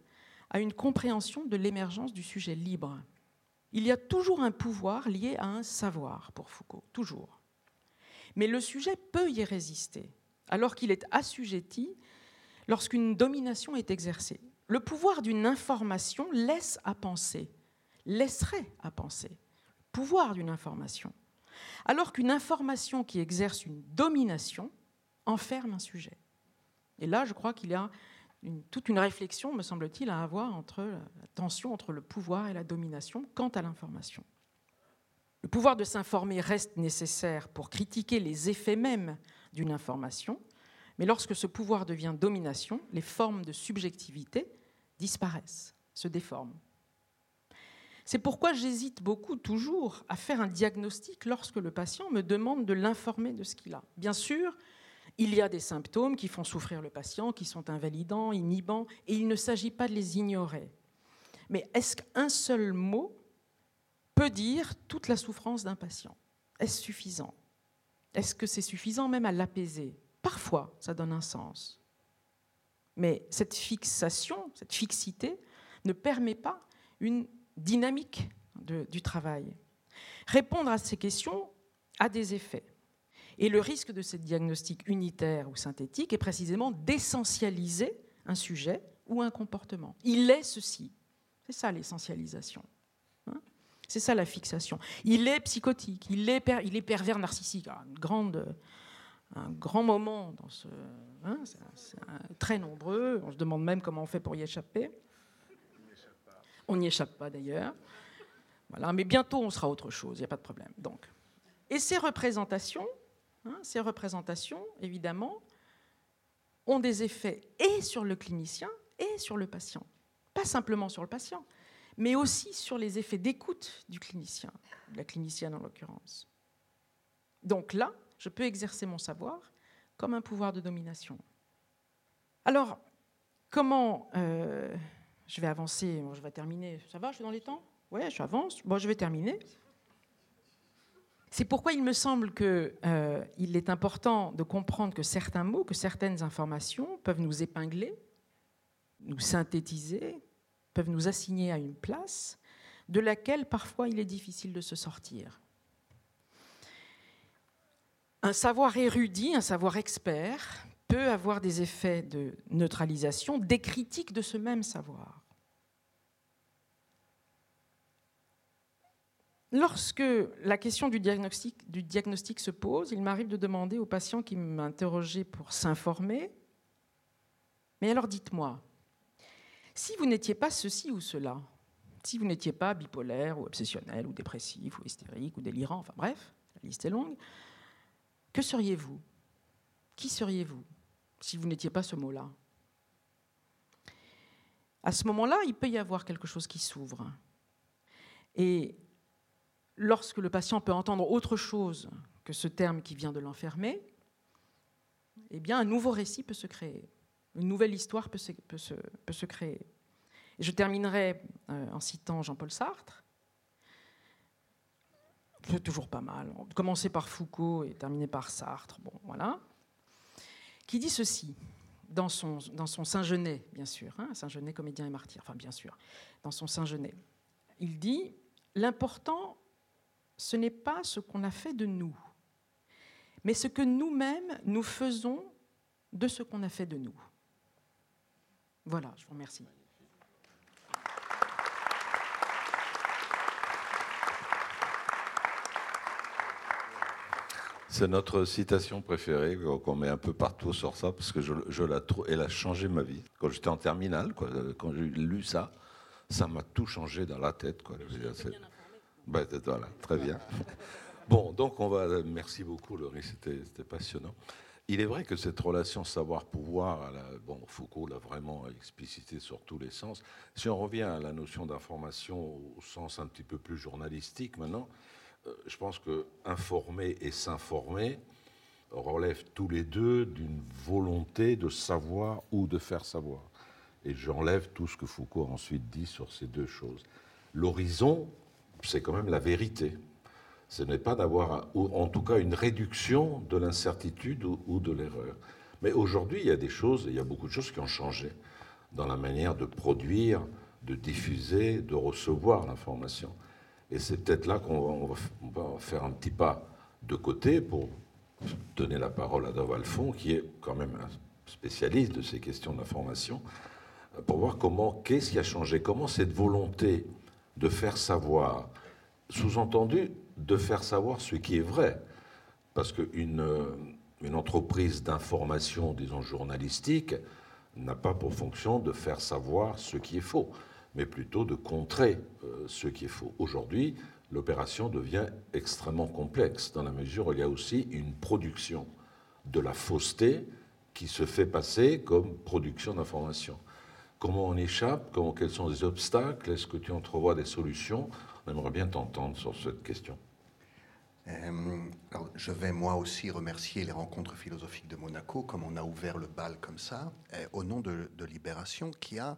à une compréhension de l'émergence du sujet libre. Il y a toujours un pouvoir lié à un savoir pour Foucault, toujours. Mais le sujet peut y résister, alors qu'il est assujetti lorsqu'une domination est exercée. Le pouvoir d'une information laisse à penser, laisserait à penser, le pouvoir d'une information. Alors qu'une information qui exerce une domination enferme un sujet. Et là, je crois qu'il y a toute une réflexion, me semble-t-il, à avoir entre la tension entre le pouvoir et la domination quant à l'information. Le pouvoir de s'informer reste nécessaire pour critiquer les effets mêmes d'une information, mais lorsque ce pouvoir devient domination, les formes de subjectivité disparaissent, se déforment. C'est pourquoi j'hésite beaucoup toujours à faire un diagnostic lorsque le patient me demande de l'informer de ce qu'il a. Bien sûr, il y a des symptômes qui font souffrir le patient, qui sont invalidants, inhibants, et il ne s'agit pas de les ignorer. Mais est-ce qu'un seul mot peut dire toute la souffrance d'un patient? Est-ce suffisant? Est-ce que c'est suffisant même à l'apaiser? Parfois, ça donne un sens. Mais cette fixation, cette fixité, ne permet pas une dynamique du travail. Répondre à ces questions a des effets. Et le risque de ce diagnostic unitaire ou synthétique est précisément d'essentialiser un sujet ou un comportement. Il est ceci. C'est ça l'essentialisation. Hein? c'est ça la fixation. Il est psychotique, il est, il est pervers narcissique. un, grande, un grand moment dans ce. Hein, très nombreux. On se demande même comment on fait pour y échapper. On n'y échappe pas d'ailleurs. Voilà, mais bientôt on sera autre chose, il n'y a pas de problème. Donc, et ces représentations, hein, ces représentations, évidemment, ont des effets et sur le clinicien et sur le patient. Pas simplement sur le patient, mais aussi sur les effets d'écoute du clinicien, de la clinicienne en l'occurrence. Donc là, je peux exercer mon savoir comme un pouvoir de domination. Alors, comment euh, je vais avancer? Je vais terminer. Ça va Je suis dans les temps? Oui, je avance. Bon, je vais terminer. C'est pourquoi il me semble qu'il euh, est important de comprendre que certains mots, que certaines informations peuvent nous épingler, nous synthétiser, peuvent nous assigner à une place de laquelle parfois il est difficile de se sortir. Un savoir érudit, un savoir expert peut avoir des effets de neutralisation, des critiques de ce même savoir. Lorsque la question du diagnostic, se pose, il m'arrive de demander aux patients qui m'interrogeaient pour s'informer, mais alors dites-moi, si vous n'étiez pas ceci ou cela, si vous n'étiez pas bipolaire ou obsessionnel ou dépressif ou hystérique ou délirant, enfin bref, la liste est longue, que seriez-vous? Qui seriez-vous si vous n'étiez pas ce mot-là? À ce moment-là, il peut y avoir quelque chose qui s'ouvre. Et lorsque le patient peut entendre autre chose que ce terme qui vient de l'enfermer, eh bien, un nouveau récit peut se créer. Une nouvelle histoire peut se, créer. Je terminerai euh, en citant Jean-Paul Sartre. C'est toujours pas mal. Commencer par Foucault et terminer par Sartre. Bon, voilà. Qui dit ceci dans son, dans son Saint-Genet, bien sûr. Hein, Saint-Genet, comédien et martyr. Enfin, bien sûr. Dans son Saint-Genet. Il dit L'important ce n'est pas ce qu'on a fait de nous, mais ce que nous-mêmes nous faisons de ce qu'on a fait de nous. Voilà, je vous remercie. C'est notre citation préférée qu'on met un peu partout sur ça parce que je, la trouve, elle a changé ma vie. Quand j'étais en terminale, quand j'ai lu ça, ça m'a tout changé dans la tête. Quoi. Ben, voilà, très bien. Bon, donc on va. Merci beaucoup, Laurie, c'était passionnant. Il est vrai que cette relation savoir-pouvoir, bon, Foucault l'a vraiment explicité sur tous les sens. Si on revient à la notion d'information au sens un petit peu plus journalistique maintenant, euh, je pense que informer et s'informer relèvent tous les deux d'une volonté de savoir ou de faire savoir. Et j'enlève tout ce que Foucault a ensuite dit sur ces deux choses. L'horizon, c'est quand même la vérité. Ce n'est pas d'avoir, en tout cas, une réduction de l'incertitude ou, de l'erreur. Mais aujourd'hui, il y a des choses, il y a beaucoup de choses qui ont changé dans la manière de produire, de diffuser, de recevoir l'information. Et c'est peut-être là qu'on va, faire un petit pas de côté pour donner la parole à Dov Alphon, qui est quand même un spécialiste de ces questions d'information, pour voir comment, qu'est-ce qui a changé, comment cette volonté de faire savoir, sous-entendu, de faire savoir ce qui est vrai. Parce qu'une une entreprise d'information, disons journalistique, n'a pas pour fonction de faire savoir ce qui est faux, mais plutôt de contrer euh, ce qui est faux. Aujourd'hui, l'opération devient extrêmement complexe, dans la mesure où il y a aussi une production de la fausseté qui se fait passer comme production d'information. Comment on échappe? Comment, Quels sont les obstacles? Est-ce que tu entrevois des solutions? On aimerait bien t'entendre sur cette question. Euh, je vais moi aussi remercier les rencontres philosophiques de Monaco, comme on a ouvert le bal comme ça, euh, au nom de, Libération, qui a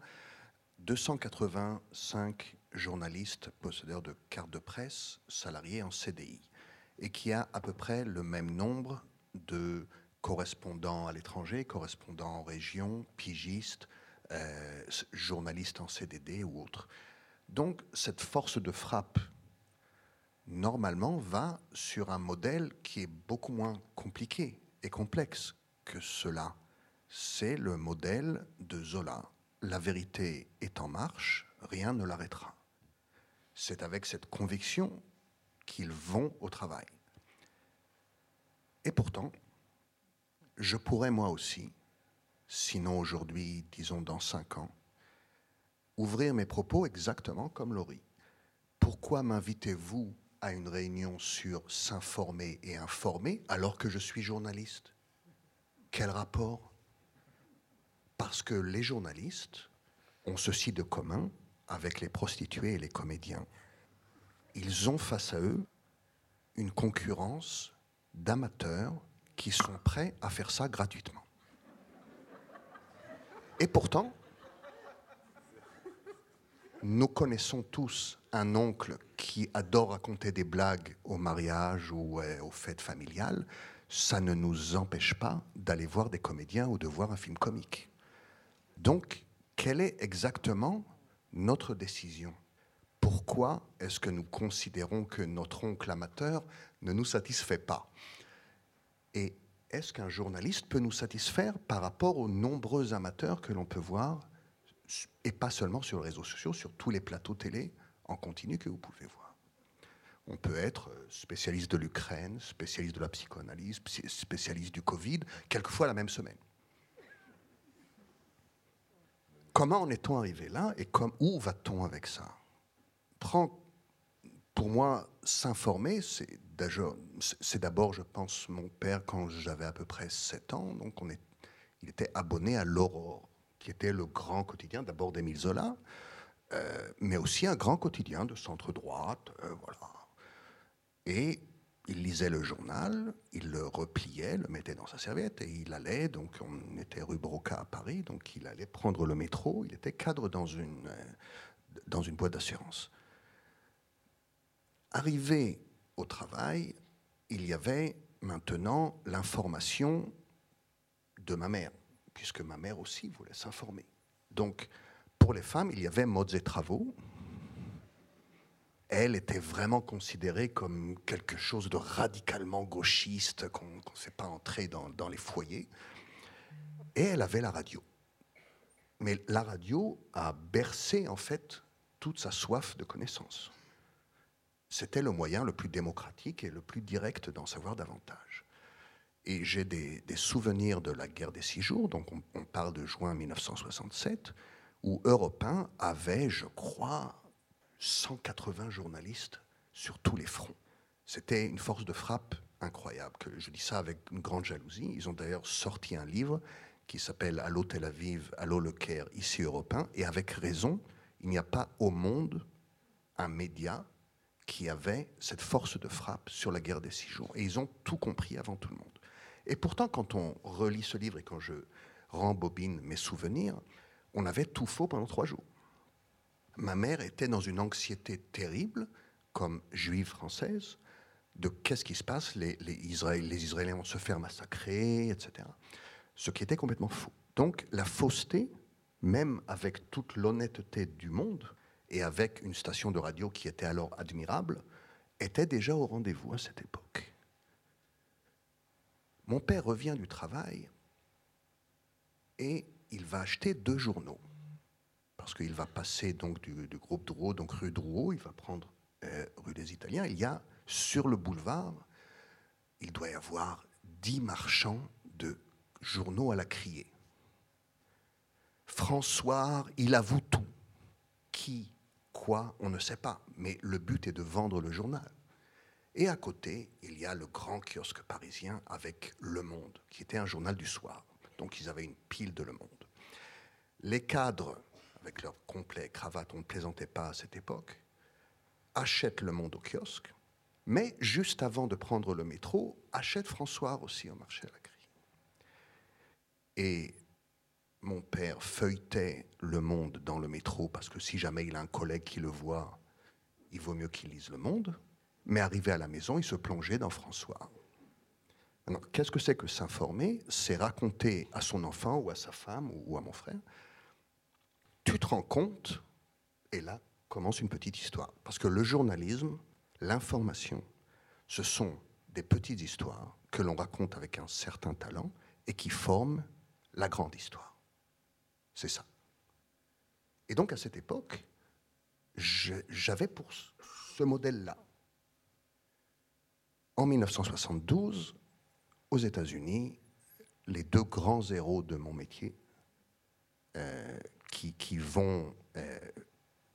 285 journalistes possédeurs de cartes de presse salariés en CDI, et qui a à peu près le même nombre de correspondants à l'étranger, correspondants en région, pigistes, euh, journalistes en CDD ou autres. Donc cette force de frappe, normalement, va sur un modèle qui est beaucoup moins compliqué et complexe que cela. C'est le modèle de Zola. La vérité est en marche, rien ne l'arrêtera. C'est avec cette conviction qu'ils vont au travail. Et pourtant, je pourrais moi aussi sinon aujourd'hui, disons dans cinq ans, ouvrir mes propos exactement comme Laurie. Pourquoi m'invitez-vous à une réunion sur s'informer et informer alors que je suis journaliste? Quel rapport Parce que les journalistes ont ceci de commun avec les prostituées et les comédiens. Ils ont face à eux une concurrence d'amateurs qui sont prêts à faire ça gratuitement. Et pourtant, nous connaissons tous un oncle qui adore raconter des blagues au mariage ou euh, aux fêtes familiales. Ça ne nous empêche pas d'aller voir des comédiens ou de voir un film comique. Donc, quelle est exactement notre décision? Pourquoi est-ce que nous considérons que notre oncle amateur ne nous satisfait pas? Et est-ce qu'un journaliste peut nous satisfaire par rapport aux nombreux amateurs que l'on peut voir et pas seulement sur les réseaux sociaux, sur tous les plateaux télé en continu que vous pouvez voir? On peut être spécialiste de l'Ukraine, spécialiste de la psychanalyse, spécialiste du Covid, quelquefois la même semaine. Comment en est-on arrivé là et où va-t-on avec ça? Pour moi, s'informer, c'est d'abord, je pense, mon père quand j'avais à peu près 7 ans, donc il était abonné à l'Aurore qui était le grand quotidien d'abord d'Émile Zola, euh, mais aussi un grand quotidien de centre-droite. Euh, voilà. Et il lisait le journal, il le repliait, le mettait dans sa serviette et il allait, donc on était rue Broca à Paris, donc il allait prendre le métro, il était cadre dans une, euh, dans une boîte d'assurance. Arrivé au travail, il y avait maintenant l'information de ma mère puisque ma mère aussi voulait s'informer. Donc, pour les femmes, il y avait modes et travaux. Elle était vraiment considérée comme quelque chose de radicalement gauchiste, qu'on ne sait pas entrer dans, les foyers. Et elle avait la radio. Mais la radio a bercé, en fait, toute sa soif de connaissance. C'était le moyen le plus démocratique et le plus direct d'en savoir davantage. Et j'ai des, souvenirs de la guerre des six jours, donc on, parle de juin 1967, où Europe 1 avait, je crois, 180 journalistes sur tous les fronts. C'était une force de frappe incroyable. Que je dis ça avec une grande jalousie. Ils ont d'ailleurs sorti un livre qui s'appelle Allô Tel Aviv, Allô Le Caire, ici Europe 1, et avec raison, il n'y a pas au monde un média qui avait cette force de frappe sur la guerre des six jours. Et ils ont tout compris avant tout le monde. Et pourtant, quand on relit ce livre et quand je rembobine mes souvenirs, on avait tout faux pendant trois jours. Ma mère était dans une anxiété terrible, comme juive française, de qu'est-ce qui se passe, les, Israéliens vont se faire massacrer, etc. Ce qui était complètement faux. Donc la fausseté, même avec toute l'honnêteté du monde, et avec une station de radio qui était alors admirable, était déjà au rendez-vous à cette époque. Mon père revient du travail et il va acheter deux journaux. Parce qu'il va passer donc du, groupe Drouot, donc rue Drouot, il va prendre euh, rue des Italiens. Il y a sur le boulevard, il doit y avoir dix marchands de journaux à la criée. François, il avoue tout. Qui, quoi, on ne sait pas. Mais le but est de vendre le journal. Et à côté, il y a le grand kiosque parisien avec Le Monde, qui était un journal du soir. Donc ils avaient une pile de Le Monde. Les cadres, avec leur complet cravate, on ne plaisantait pas à cette époque, achètent Le Monde au kiosque, mais juste avant de prendre le métro, achètent François aussi au marché à la grille. Et mon père feuilletait Le Monde dans le métro, parce que si jamais il a un collègue qui le voit, il vaut mieux qu'il lise Le Monde. Mais arrivé à la maison, il se plongeait dans François. qu'est-ce que c'est que s'informer? C'est raconter à son enfant ou à sa femme ou à mon frère. Tu te rends compte, et là commence une petite histoire. Parce que le journalisme, l'information, ce sont des petites histoires que l'on raconte avec un certain talent et qui forment la grande histoire. C'est ça. Et donc à cette époque, j'avais pour ce modèle-là en 1972, aux États-Unis, les deux grands héros de mon métier, euh, qui, vont euh,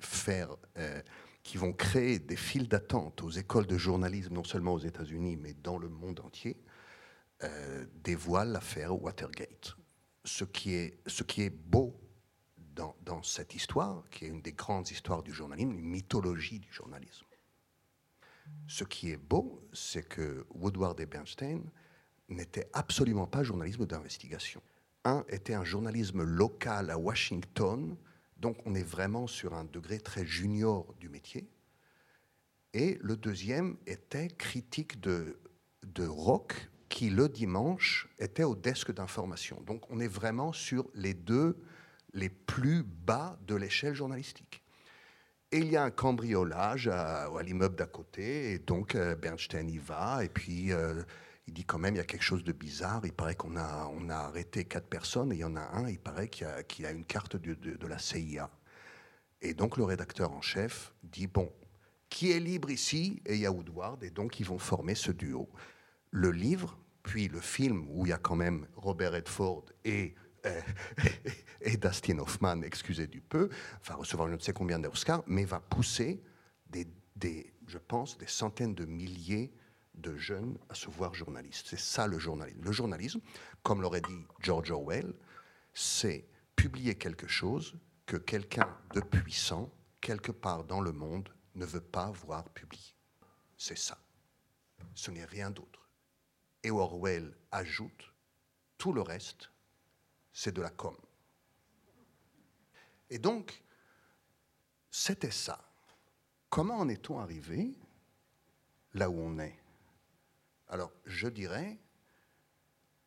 faire, euh, qui vont créer des files d'attente aux écoles de journalisme, non seulement aux États-Unis, mais dans le monde entier, euh, dévoilent l'affaire Watergate. Ce qui est, ce qui est beau dans, dans cette histoire, qui est une des grandes histoires du journalisme, une mythologie du journalisme. Ce qui est beau, c'est que Woodward et Bernstein n'étaient absolument pas journalisme d'investigation. Un était un journalisme local à Washington, donc on est vraiment sur un degré très junior du métier. Et le deuxième était critique de, de rock qui, le dimanche, était au desk d'information. Donc on est vraiment sur les deux les plus bas de l'échelle journalistique. Et il y a un cambriolage à, l'immeuble d'à côté, et donc euh, Bernstein y va, et puis euh, il dit quand même il y a quelque chose de bizarre. Il paraît qu'on a, on a arrêté quatre personnes, et il y en a un, il paraît qu'il a, a, une carte de, la CIA. Et donc le rédacteur en chef dit bon, qui est libre ici Et il y a Woodward, et donc ils vont former ce duo. Le livre, puis le film où il y a quand même Robert Redford et et Dustin Hoffman, excusez du peu, va recevoir je ne sais combien d'Oscars, mais va pousser des, des, je pense, des centaines de milliers de jeunes à se voir journalistes. C'est ça le journalisme. Le journalisme, comme l'aurait dit George Orwell, c'est publier quelque chose que quelqu'un de puissant, quelque part dans le monde, ne veut pas voir publié. C'est ça. Ce n'est rien d'autre. Et Orwell ajoute, tout le reste, c'est de la com. Et donc, c'était ça. Comment en est-on arrivé là où on est? Alors, je dirais,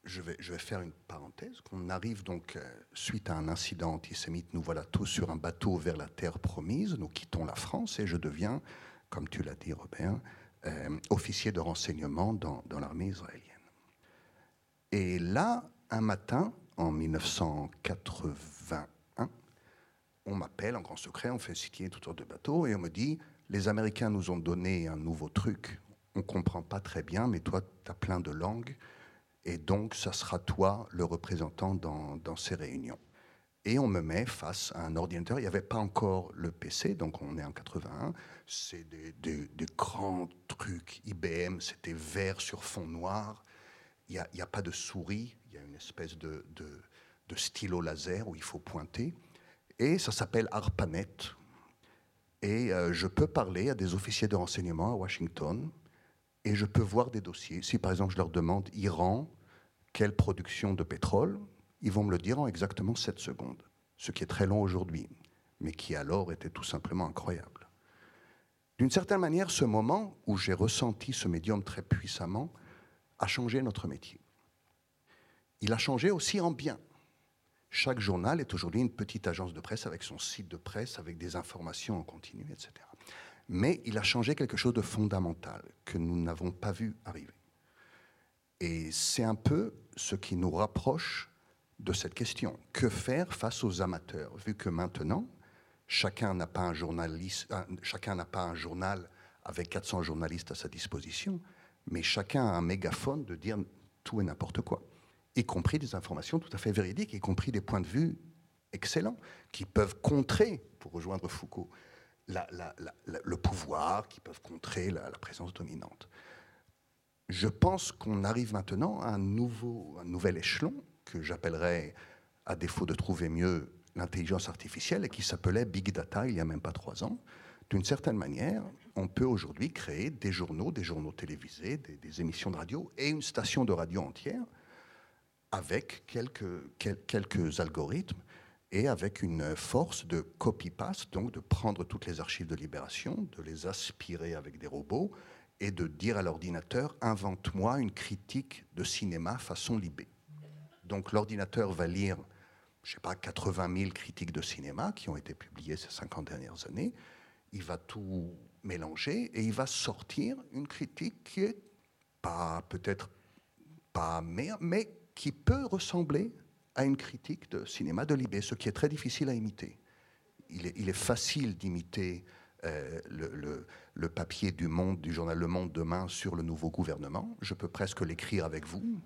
je vais, faire une parenthèse, qu'on arrive donc, euh, suite à un incident antisémite, nous voilà tous sur un bateau vers la terre promise, nous quittons la France et je deviens, comme tu l'as dit Robert, euh, officier de renseignement dans, l'armée israélienne. Et là, un matin, en 1981, on m'appelle en grand secret, on fait signer toutes sortes de bateaux, et on me dit, les Américains nous ont donné un nouveau truc, on ne comprend pas très bien, mais toi, tu as plein de langues, et donc ça sera toi le représentant dans, ces réunions. Et on me met face à un ordinateur. Il n'y avait pas encore le PC, donc on est en 81. C'est des, grands trucs IBM, c'était vert sur fond noir. Il n'y a, pas de souris, il y a une espèce de, stylo laser où il faut pointer. Et ça s'appelle ARPANET. Et euh, je peux parler à des officiers de renseignement à Washington et je peux voir des dossiers. Si par exemple je leur demande Iran, quelle production de pétrole, ils vont me le dire en exactement 7 secondes, ce qui est très long aujourd'hui, mais qui alors était tout simplement incroyable. D'une certaine manière, ce moment où j'ai ressenti ce médium très puissamment a changé notre métier il a changé aussi en bien. Chaque journal est aujourd'hui une petite agence de presse avec son site de presse, avec des informations en continu, etc. Mais il a changé quelque chose de fondamental que nous n'avons pas vu arriver. Et c'est un peu ce qui nous rapproche de cette question. Que faire face aux amateurs Vu que maintenant, chacun n'a pas pas un journal avec 400 journalistes à sa disposition, mais chacun a un mégaphone de dire tout et n'importe quoi y compris des informations tout à fait véridiques, y compris des points de vue excellents, qui peuvent contrer, pour rejoindre Foucault, le pouvoir, qui peuvent contrer la, présence dominante. Je pense qu'on arrive maintenant à un, nouveau, un nouvel échelon que j'appellerais, à défaut de trouver mieux, l'intelligence artificielle, et qui s'appelait Big Data il n'y a même pas trois ans. D'une certaine manière, on peut aujourd'hui créer des journaux, des journaux télévisés, des, des émissions de radio et une station de radio entière avec quelques, quelques algorithmes et avec une force de copy-paste, donc de prendre toutes les archives de libération, de les aspirer avec des robots et de dire à l'ordinateur invente-moi une critique de cinéma façon Libé. Donc l'ordinateur va lire, je sais pas, 80 000 critiques de cinéma qui ont été publiées ces 50 dernières années. Il va tout mélanger et il va sortir une critique qui est pas peut-être pas meilleure, mais qui peut ressembler à une critique de cinéma de Libé, ce qui est très difficile à imiter. Il est, il est facile d'imiter euh, le, papier du Monde, du journal Le Monde demain sur le nouveau gouvernement. Je peux presque l'écrire avec vous.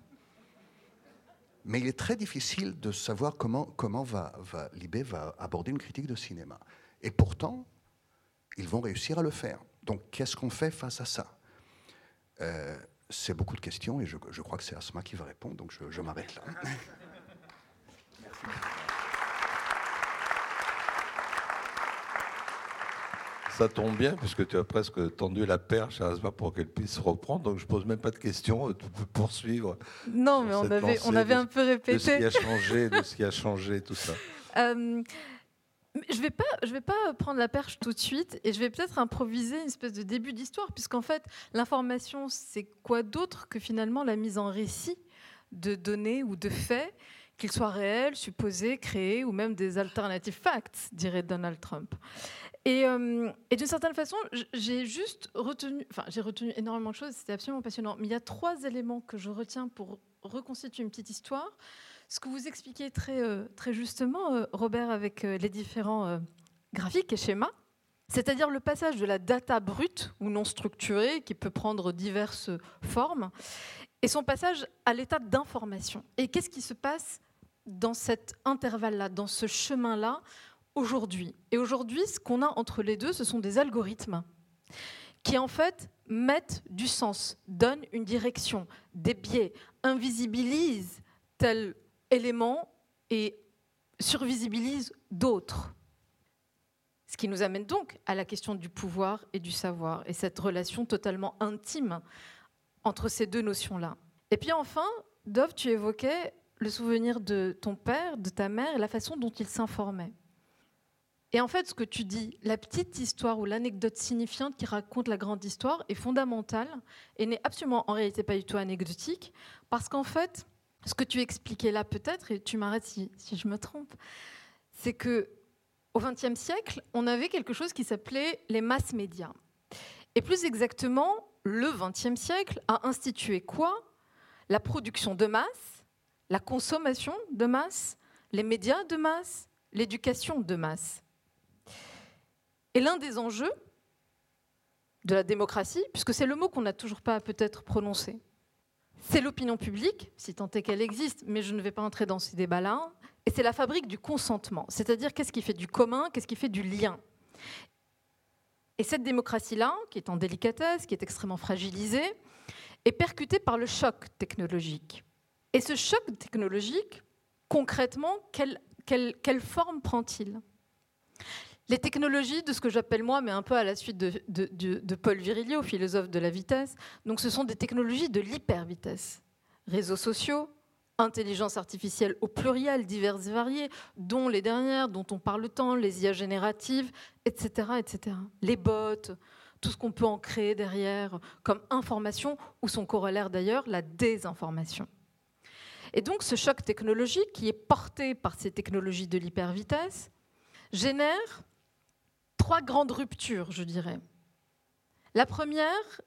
Mais il est très difficile de savoir comment, comment va, Libé va aborder une critique de cinéma. Et pourtant, ils vont réussir à le faire. Donc, qu'est-ce qu'on fait face à ça? Euh, C'est beaucoup de questions et je, crois que c'est Asma qui va répondre, donc je m'arrête là. Ça tombe bien, puisque tu as presque tendu la perche à Asma pour qu'elle puisse reprendre, donc je pose même pas de questions, tu peux poursuivre. Non, mais on avait, on avait un peu répété. De ce qui a changé, de ce qui a changé, tout ça. Euh, je vais pas, je vais pas prendre la perche tout de suite et je vais peut-être improviser une espèce de début d'histoire, puisqu'en fait, l'information, c'est quoi d'autre que finalement la mise en récit de données ou de faits, qu'ils soient réels, supposés, créés ou même des alternative facts, dirait Donald Trump. Et, euh, d'une certaine façon, j'ai juste retenu, enfin, j'ai retenu énormément de choses, c'était absolument passionnant. Mais il y a trois éléments que je retiens pour reconstituer une petite histoire. Ce que vous expliquez très, euh, très justement, euh, Robert, avec les différents graphiques et schémas, c'est-à-dire le passage de la data brute ou non structurée, qui peut prendre diverses formes, et son passage à l'état d'information. Et qu'est-ce qui se passe dans cet intervalle-là, dans ce chemin-là aujourd'hui. Et aujourd'hui, ce qu'on a entre les deux, ce sont des algorithmes qui en fait mettent du sens, donnent une direction, des biais, invisibilisent tel élément et survisibilisent d'autres. Ce qui nous amène donc à la question du pouvoir et du savoir, et cette relation totalement intime entre ces deux notions-là. Et puis enfin, Dove, tu évoquais le souvenir de ton père, de ta mère, la façon dont ils s'informaient. Et en fait, ce que tu dis, la petite histoire ou l'anecdote signifiante qui raconte la grande histoire est fondamentale et n'est absolument en réalité pas du tout anecdotique, parce qu'en fait, ce que tu expliquais là peut-être, et tu m'arrêtes si, si, je me trompe, c'est que au XXe siècle, on avait quelque chose qui s'appelait les masses médias. Et plus exactement, le XXe siècle a institué quoi? La production de masse, la consommation de masse, les médias de masse, l'éducation de masse. Et l'un des enjeux de la démocratie, puisque c'est le mot qu'on n'a toujours pas peut-être prononcé, c'est l'opinion publique, si tant est qu'elle existe, mais je ne vais pas entrer dans ces débats-là, et c'est la fabrique du consentement, c'est-à-dire qu'est-ce qui fait du commun, qu'est-ce qui fait du lien? Et cette démocratie-là, qui est en délicatesse, qui est extrêmement fragilisée, est percutée par le choc technologique. Et ce choc technologique, concrètement, quelle, forme prend-il? Les technologies de ce que j'appelle moi, mais un peu à la suite de, Paul Virilio, philosophe de la vitesse, donc ce sont des technologies de l'hypervitesse. Réseaux sociaux, intelligence artificielle au pluriel, diverses et variées, dont les dernières, dont on parle tant, les IA génératives, etc. etc. Les bots, tout ce qu'on peut en créer derrière comme information, ou son corollaire d'ailleurs, la désinformation. Et donc ce choc technologique qui est porté par ces technologies de l'hypervitesse génère trois grandes ruptures, je dirais. La première,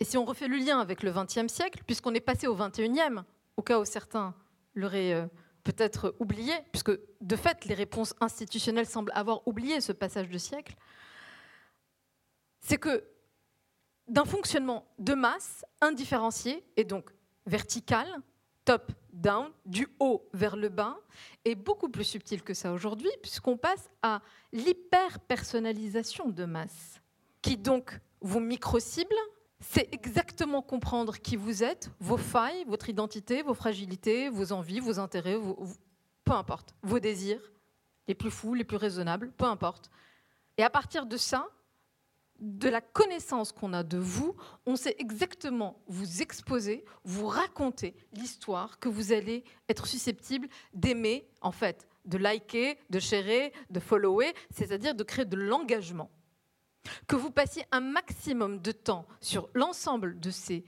et si on refait le lien avec le XXe siècle, puisqu'on est passé au XXIe, au cas où certains l'auraient euh, peut-être oublié, puisque de fait les réponses institutionnelles semblent avoir oublié ce passage de siècle, c'est que d'un fonctionnement de masse indifférencié et donc vertical, top-down, du haut vers le bas, est beaucoup plus subtil que ça aujourd'hui, puisqu'on passe à l'hyper-personnalisation de masse, qui donc vous micro-cible, c'est exactement comprendre qui vous êtes, vos failles, votre identité, vos fragilités, vos envies, vos intérêts, peu importe, vos désirs, les plus fous, les plus raisonnables, peu importe. Et à partir de ça, de la connaissance qu'on a de vous, on sait exactement vous exposer, vous raconter l'histoire que vous allez être susceptible d'aimer, en fait, de liker, de sharer, de follower, c'est-à-dire de créer de l'engagement. Que vous passiez un maximum de temps sur l'ensemble de ces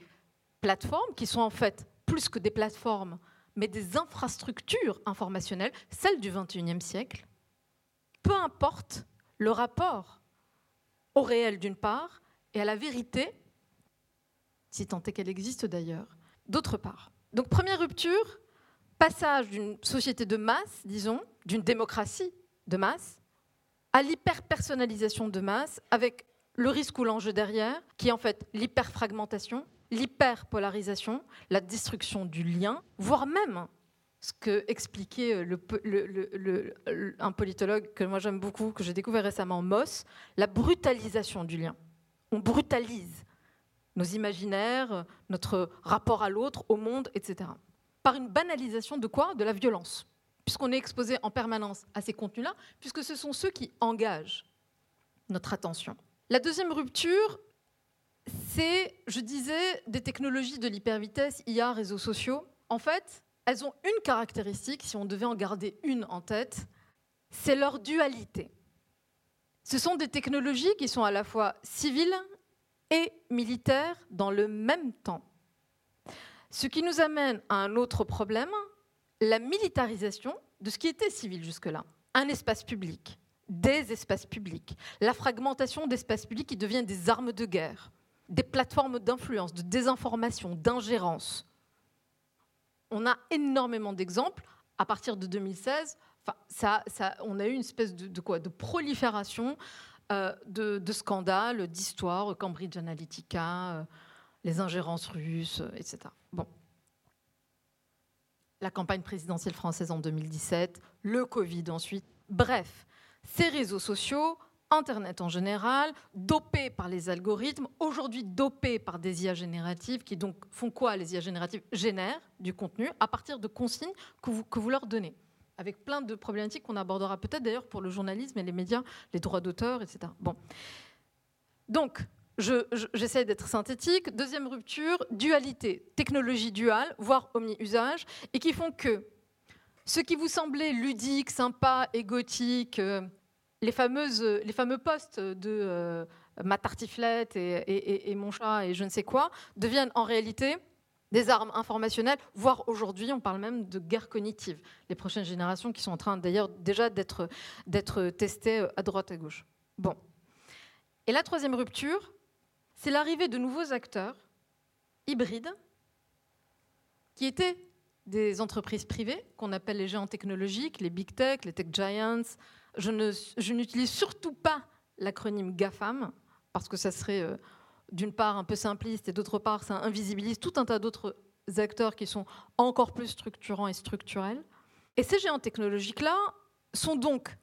plateformes, qui sont en fait plus que des plateformes, mais des infrastructures informationnelles, celles du XXIe siècle, peu importe le rapport au réel d'une part, et à la vérité, si tant est qu'elle existe d'ailleurs, d'autre part. Donc première rupture, passage d'une société de masse, disons, d'une démocratie de masse, à l'hyper-personnalisation de masse, avec le risque ou l'enjeu derrière, qui est en fait l'hyperfragmentation, l'hyperpolarisation, la destruction du lien, voire même ce que expliquait un politologue que moi j'aime beaucoup, que j'ai découvert récemment, Moss, la brutalisation du lien. On brutalise nos imaginaires, notre rapport à l'autre, au monde, etc. Par une banalisation de quoi? De la violence. Puisqu'on est exposé en permanence à ces contenus-là, puisque ce sont ceux qui engagent notre attention. La deuxième rupture, c'est, je disais, des technologies de l'hypervitesse, IA, réseaux sociaux. En fait, elles ont une caractéristique, si on devait en garder une en tête, c'est leur dualité. Ce sont des technologies qui sont à la fois civiles et militaires dans le même temps. Ce qui nous amène à un autre problème, la militarisation de ce qui était civil jusque-là. Un espace public, des espaces publics, la fragmentation d'espaces publics qui deviennent des armes de guerre, des plateformes d'influence, de désinformation, d'ingérence. On a énormément d'exemples. À partir de 2016, ça, on a eu une espèce de, quoi, de prolifération euh, de, scandales, d'histoires, Cambridge Analytica, euh, les ingérences russes, euh, etc. Bon. La campagne présidentielle française en 2017, le Covid ensuite. Bref, ces réseaux sociaux, Internet en général, dopés par les algorithmes, aujourd'hui dopés par des IA génératives, qui donc font quoi les IA génératives Génèrent du contenu à partir de consignes que vous, leur donnez, avec plein de problématiques qu'on abordera peut-être d'ailleurs pour le journalisme et les médias, les droits d'auteur, etc. Bon. Donc, j'essaie d'être synthétique. Deuxième rupture, dualité, technologie duale, voire omni-usage, et qui font que ce qui vous semblait ludique, sympa et gothique, euh, les, fameuses, les fameux postes de euh, ma tartiflette et, mon chat et je ne sais quoi deviennent en réalité des armes informationnelles, voire aujourd'hui, on parle même de guerre cognitive. Les prochaines générations qui sont en train d'ailleurs déjà d'être testées euh, à droite à gauche. Bon. Et la troisième rupture, c'est l'arrivée de nouveaux acteurs hybrides qui étaient des entreprises privées qu'on appelle les géants technologiques, les big tech, les tech giants, je n'utilise surtout pas l'acronyme GAFAM, parce que ça serait euh, d'une part un peu simpliste et d'autre part ça invisibilise tout un tas d'autres acteurs qui sont encore plus structurants et structurels. Et ces géants technologiques-là sont donc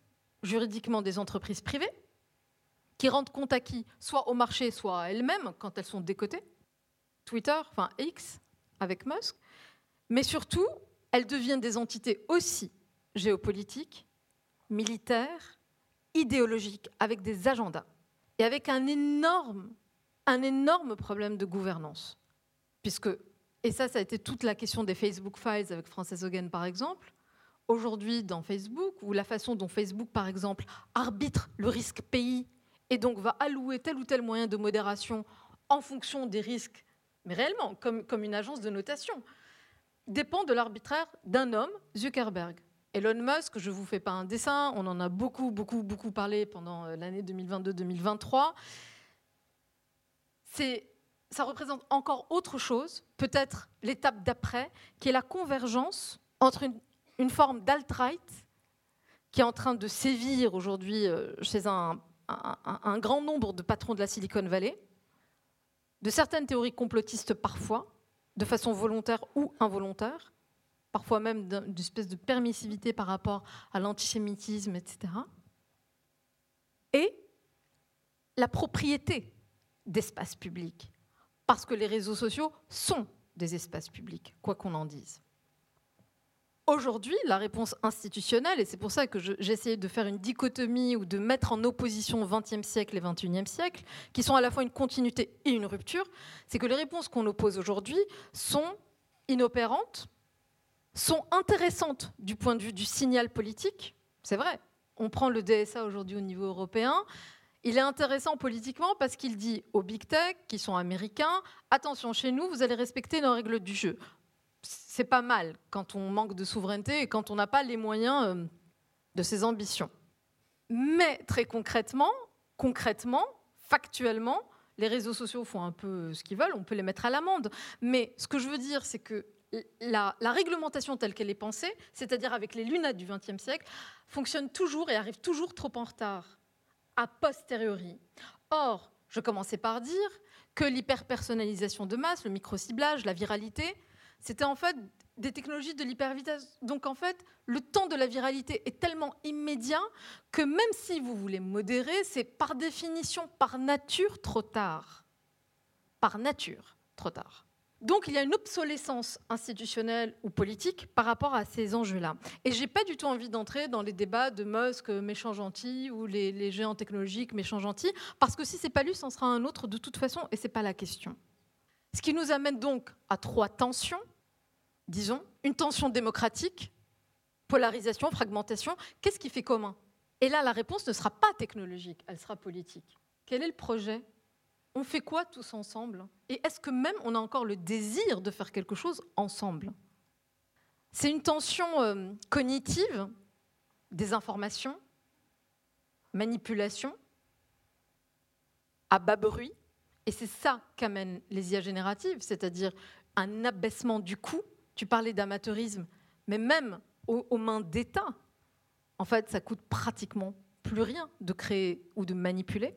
juridiquement des entreprises privées qui rendent compte à qui? Soit au marché, soit à elles-mêmes quand elles sont décotées. Twitter, enfin X, avec Musk. Mais surtout, elles deviennent des entités aussi géopolitiques militaire, idéologique, avec des agendas et avec un énorme, un énorme problème de gouvernance. Puisque, et ça, ça a été toute la question des Facebook Files avec Frances Hogan, par exemple. Aujourd'hui, dans Facebook, ou la façon dont Facebook, par exemple, arbitre le risque pays et donc va allouer tel ou tel moyen de modération en fonction des risques, mais réellement, comme, comme une agence de notation, dépend de l'arbitraire d'un homme, Zuckerberg. Elon Musk, je ne vous fais pas un dessin, on en a beaucoup, beaucoup, beaucoup parlé pendant euh, l'année 2022-2023. Ça représente encore autre chose, peut-être l'étape d'après, qui est la convergence entre une, forme d'alt-right qui est en train de sévir aujourd'hui euh, chez un, un grand nombre de patrons de la Silicon Valley, de certaines théories complotistes parfois, de façon volontaire ou involontaire, parfois même d'une espèce de permissivité par rapport à l'antisémitisme, etc. Et la propriété d'espaces publics, parce que les réseaux sociaux sont des espaces publics, quoi qu'on en dise. Aujourd'hui, la réponse institutionnelle, et c'est pour ça que essayé de faire une dichotomie ou de mettre en opposition 20e siècle et 21e siècle, qui sont à la fois une continuité et une rupture, c'est que les réponses qu'on oppose aujourd'hui sont inopérantes, sont intéressantes du point de vue du signal politique. C'est vrai. On prend le DSA aujourd'hui au niveau européen. Il est intéressant politiquement parce qu'il dit aux big tech qui sont américains attention, chez nous, vous allez respecter nos règles du jeu. C'est pas mal quand on manque de souveraineté et quand on n'a pas les moyens euh, de ses ambitions. Mais très concrètement, concrètement, factuellement, les réseaux sociaux font un peu ce qu'ils veulent, on peut les mettre à l'amende. Mais ce que je veux dire, c'est que la, réglementation telle qu'elle est pensée, c'est-à-dire avec les lunettes du XXe siècle, fonctionne toujours et arrive toujours trop en retard, a posteriori. Or, je commençais par dire que l'hyperpersonnalisation de masse, le micro-ciblage, la viralité, c'était en fait des technologies de l'hypervitesse. Donc en fait, le temps de la viralité est tellement immédiat que même si vous voulez modérer, c'est par définition, par nature, trop tard. Par nature, trop tard. Donc il y a une obsolescence institutionnelle ou politique par rapport à ces enjeux-là. Et j'ai pas du tout envie d'entrer dans les débats de Musk méchant gentil ou les, géants technologiques méchants gentils, parce que si c'est pas lui, c'en sera un autre de toute façon, et c'est pas la question. Ce qui nous amène donc à trois tensions, disons, une tension démocratique, polarisation, fragmentation. Qu'est-ce qui fait commun? Et là, la réponse ne sera pas technologique, elle sera politique. Quel est le projet? On fait quoi tous ensemble? Et est-ce que même on a encore le désir de faire quelque chose ensemble? C'est une tension euh, cognitive, des informations, manipulation, à bas bruit, et c'est ça qu'amènent les IA génératives, c'est-à-dire un abaissement du coût. Tu parlais d'amateurisme, mais même aux mains d'État, en fait, ça coûte pratiquement plus rien de créer ou de manipuler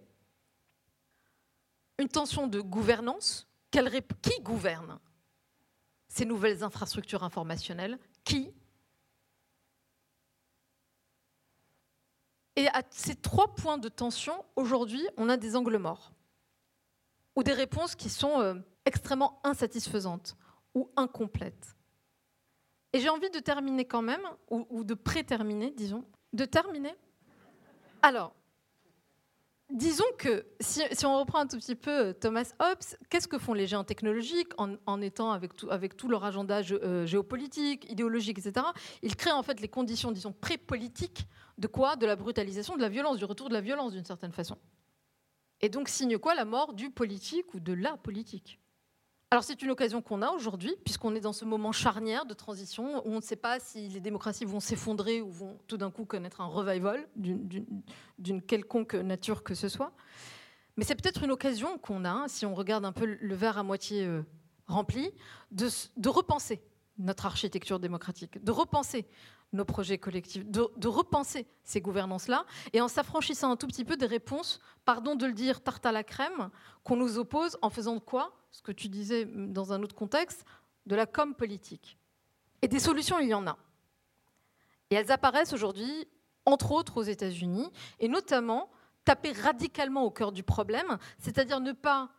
une tension de gouvernance. qui gouverne ces nouvelles infrastructures informationnelles? Qui? Et à ces trois points de tension, aujourd'hui, on a des angles morts ou des réponses qui sont euh, extrêmement insatisfaisantes ou incomplètes. Et j'ai envie de terminer quand même, ou, ou de pré-terminer, disons, de terminer? Alors, Disons que si, on reprend un tout petit peu euh, Thomas Hobbes, qu'est-ce que font les géants technologiques en, étant avec tout, leur agenda euh, géopolitique, idéologique, etc. Ils créent en fait les conditions, disons, pré-politiques de quoi? De la brutalisation, de la violence, du retour de la violence d'une certaine façon. Et donc signe quoi? La mort du politique ou de la politique. Alors c'est une occasion qu'on a aujourd'hui, puisqu'on est dans ce moment charnière de transition où on ne sait pas si les démocraties vont s'effondrer ou vont tout d'un coup connaître un revival d'une quelconque nature que ce soit. Mais c'est peut-être une occasion qu'on a, si on regarde un peu le verre à moitié euh, rempli, de, de repenser notre architecture démocratique, de repenser nos projets collectifs, de, repenser ces gouvernances-là, et en s'affranchissant un tout petit peu des réponses, pardon de le dire, tarte à la crème, qu'on nous oppose en faisant de quoi Ce que tu disais dans un autre contexte, de la com politique. Et des solutions, il y en a. Et elles apparaissent aujourd'hui, entre autres aux États-Unis, et notamment taper radicalement au cœur du problème, c'est-à-dire ne pas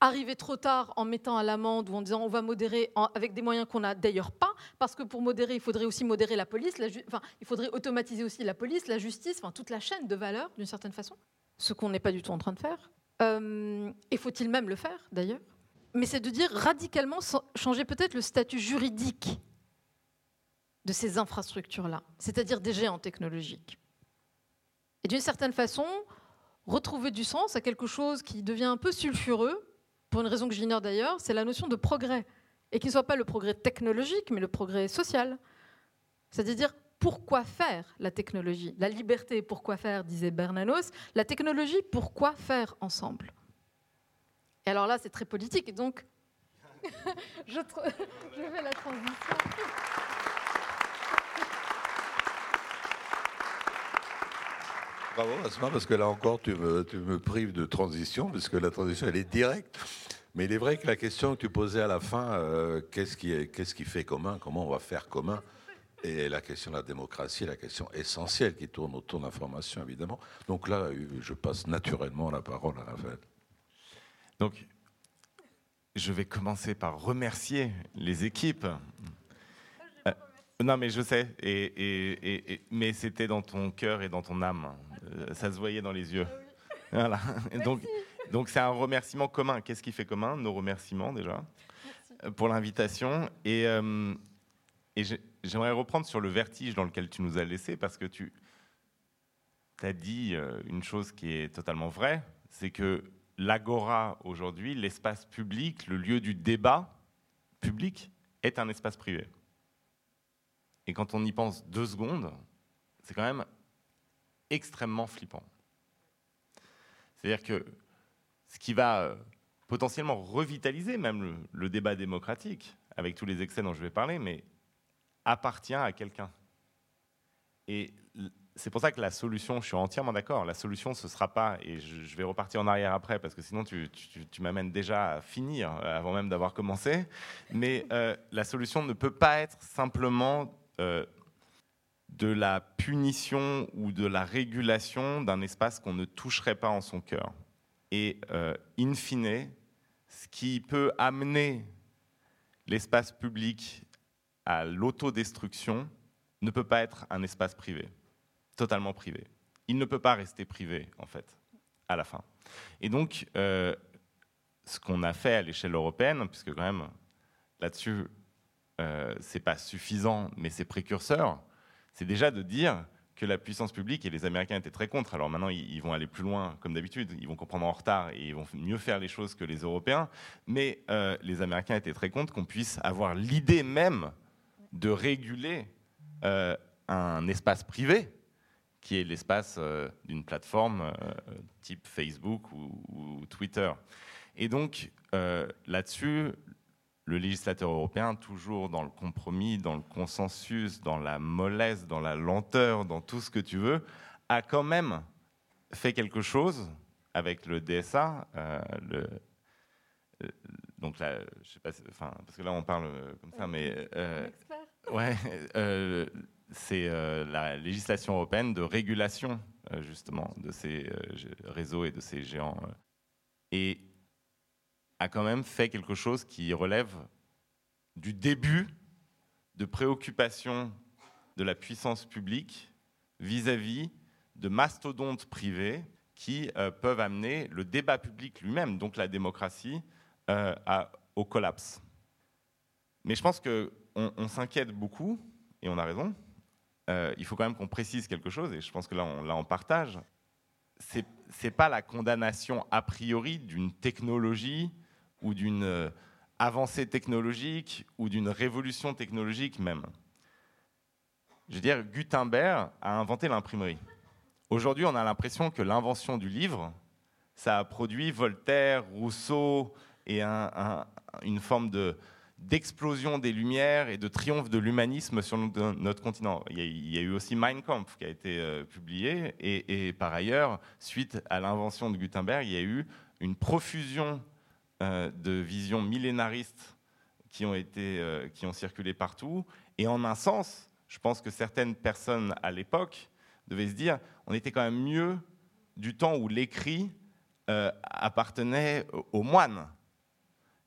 arriver trop tard en mettant à l'amende ou en disant on va modérer avec des moyens qu'on n'a d'ailleurs pas, parce que pour modérer, il faudrait aussi modérer la police, enfin, il faudrait automatiser aussi la police, la justice, enfin, toute la chaîne de valeur d'une certaine façon, ce qu'on n'est pas du tout en train de faire. Euh, et faut-il même le faire d'ailleurs? Mais c'est de dire radicalement changer peut-être le statut juridique de ces infrastructures-là, c'est-à-dire des géants technologiques. Et d'une certaine façon, retrouver du sens à quelque chose qui devient un peu sulfureux, pour une raison que j'ignore d'ailleurs, c'est la notion de progrès. Et qui ne soit pas le progrès technologique, mais le progrès social. C'est-à-dire, pourquoi faire la technologie? La liberté, pourquoi faire, disait Bernanos. La technologie, pourquoi faire ensemble? Et alors là, c'est très politique, et donc, je, je fais la transition. Bravo, Asma, parce que là encore, tu me, prives de transition, puisque la transition, elle est directe. Mais il est vrai que la question que tu posais à la fin, euh, qu'est-ce qui, qu'est-ce qui fait commun Comment on va faire commun Et la question de la démocratie, la question essentielle qui tourne autour de l'information, évidemment. Donc là, je passe naturellement la parole à Raphaël. Donc, je vais commencer par remercier les équipes. Euh, non, mais je sais, et, mais c'était dans ton cœur et dans ton âme. Euh, ça se voyait dans les yeux. Voilà. Donc, donc c'est un remerciement commun. Qu'est-ce qui fait commun Nos remerciements déjà? Euh, pour l'invitation. Et, euh, et j'aimerais reprendre sur le vertige dans lequel tu nous as laissé parce que tu as dit une chose qui est totalement vraie, c'est que l'agora aujourd'hui, l'espace public, le lieu du débat public, est un espace privé. Et quand on y pense deux secondes, c'est quand même extrêmement flippant. C'est-à-dire que ce qui va euh, potentiellement revitaliser même le, débat démocratique, avec tous les excès dont je vais parler, mais appartient à quelqu'un. Et c'est pour ça que la solution, je suis entièrement d'accord, la solution, ce ne sera pas, et je, vais repartir en arrière après, parce que sinon tu, m'amènes déjà à finir euh, avant même d'avoir commencé, mais euh, la solution ne peut pas être simplement de la punition ou de la régulation d'un espace qu'on ne toucherait pas en son cœur. Et in fine, ce qui peut amener l'espace public à l'autodestruction ne peut pas être un espace privé totalement privé. Il ne peut pas rester privé, en fait, à la fin. Et donc, euh, ce qu'on a fait à l'échelle européenne, puisque quand même, là-dessus, euh, c'est pas suffisant, mais c'est précurseur, c'est déjà de dire que la puissance publique, et les Américains étaient très contre, alors maintenant ils vont aller plus loin comme d'habitude, ils vont comprendre en retard et ils vont mieux faire les choses que les Européens, mais euh, les Américains étaient très contre qu'on puisse avoir l'idée même de réguler euh, un espace privé qui est l'espace euh, d'une plateforme type Facebook ou, Twitter. Et donc, là-dessus, le législateur européen, toujours dans le compromis, dans le consensus, dans la mollesse, dans la lenteur, dans tout ce que tu veux, a quand même fait quelque chose avec le DSA. le, donc là, je sais pas, enfin, parce que là on parle comme ça, mais ouais, c'est euh, la législation européenne de régulation euh, justement de ces euh, réseaux et de ces géants. et a quand même fait quelque chose qui relève du début de préoccupation de la puissance publique vis-à-vis de mastodontes privés qui peuvent amener le débat public lui-même, donc la démocratie, au collapse. Mais je pense qu'on s'inquiète beaucoup, et on a raison, euh, il faut quand même qu'on précise quelque chose, et je pense que là on, là, on partage. C'est n'est pas la condamnation a priori d'une technologie ou d'une euh, avancée technologique ou d'une révolution technologique même. Je veux dire, Gutenberg a inventé l'imprimerie. Aujourd'hui, on a l'impression que l'invention du livre, ça a produit Voltaire, Rousseau et une forme de, d'explosion des Lumières et de triomphe de l'humanisme sur notre continent. Il y, a, eu aussi Mein Kampf qui a été euh, publié, et, par ailleurs, suite à l'invention de Gutenberg, il y a eu une profusion de visions millénaristes qui ont, été, euh, qui ont circulé partout, et en un sens, je pense que certaines personnes à l'époque devaient se dire, on était quand même mieux du temps où l'écrit appartenait aux moines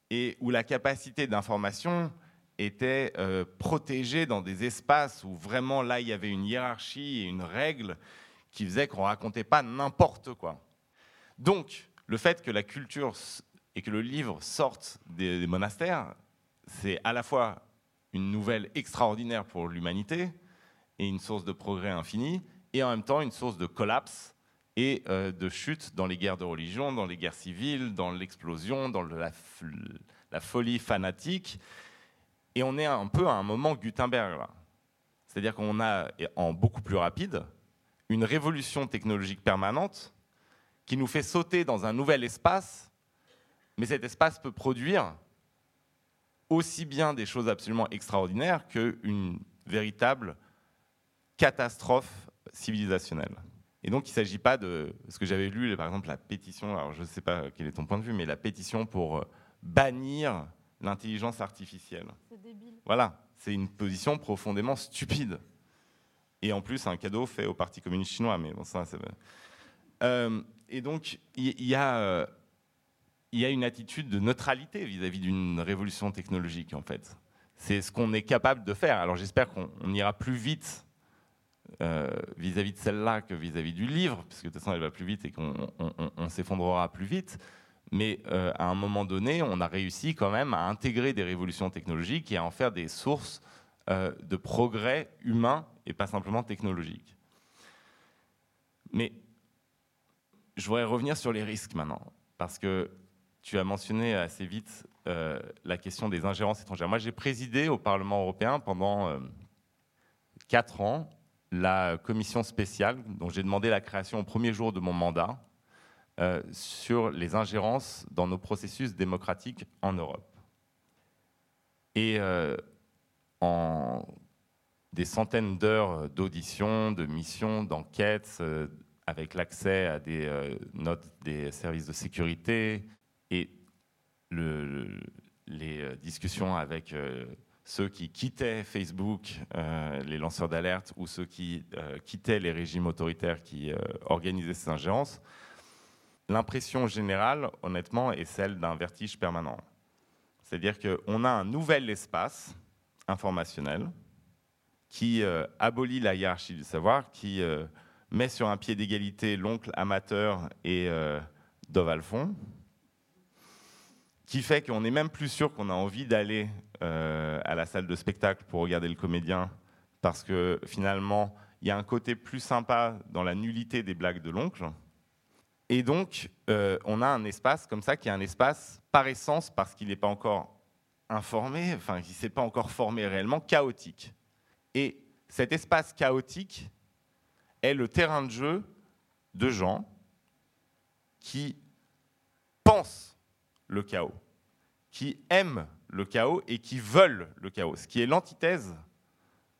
et où la capacité d'information était euh, protégée dans des espaces où vraiment là il y avait une hiérarchie et une règle qui faisait qu'on racontait pas n'importe quoi. Donc le fait que la culture et que le livre sortent des, monastères, c'est à la fois une nouvelle extraordinaire pour l'humanité et une source de progrès infini, et en même temps une source de collapse et euh, de chute dans les guerres de religion, dans les guerres civiles, dans l'explosion, dans la, la, folie fanatique. Et on est un peu à un moment Gutenberg. C'est-à-dire qu'on a, en beaucoup plus rapide, une révolution technologique permanente qui nous fait sauter dans un nouvel espace, mais cet espace peut produire aussi bien des choses absolument extraordinaires qu'une véritable catastrophe civilisationnelle. Et donc, il ne s'agit pas de ce que j'avais lu, par exemple, la pétition, alors je ne sais pas quel est ton point de vue, mais la pétition pour euh, bannir l'intelligence artificielle. C'est débile. Voilà, c'est une position profondément stupide. Et en plus, un cadeau fait au Parti communiste chinois, mais bon, ça, c'est. Euh, et donc, il y, a. Il y a une attitude de neutralité vis-à-vis d'une révolution technologique, en fait. C'est ce qu'on est capable de faire. Alors j'espère qu'on ira plus vite euh, vis-à-vis de celle-là que vis-à-vis du livre, puisque de toute façon elle va plus vite et qu'on s'effondrera plus vite. Mais euh, à un moment donné, on a réussi quand même à intégrer des révolutions technologiques et à en faire des sources euh, de progrès humain et pas simplement technologique. Mais je voudrais revenir sur les risques maintenant, parce que tu as mentionné assez vite la question des ingérences étrangères. Moi, j'ai présidé au Parlement européen pendant quatre ans la commission spéciale dont j'ai demandé la création au premier jour de mon mandat euh, sur les ingérences dans nos processus démocratiques en Europe. Et euh, en des centaines d'heures d'auditions, de missions, d'enquêtes, euh, avec l'accès à des euh, notes des services de sécurité et les discussions avec ceux qui quittaient Facebook, les lanceurs d'alerte, ou ceux qui quittaient les régimes autoritaires qui organisaient ces ingérences, l'impression générale, honnêtement, est celle d'un vertige permanent. C'est-à-dire qu'on a un nouvel espace informationnel qui euh, abolit la hiérarchie du savoir, qui euh, met sur un pied d'égalité l'oncle amateur et euh, Dove Alphon, qui fait qu'on n'est même plus sûr qu'on a envie d'aller à la salle de spectacle pour regarder le comédien, parce que finalement, il y a un côté plus sympa dans la nullité des blagues de l'oncle. Et donc, on a un espace comme ça qui est un espace par essence, parce qu'il n'est pas encore informé, enfin, qui ne s'est pas encore formé réellement, chaotique. Et cet espace chaotique est le terrain de jeu de gens qui pensent le chaos, qui aiment le chaos et qui veulent le chaos, ce qui est l'antithèse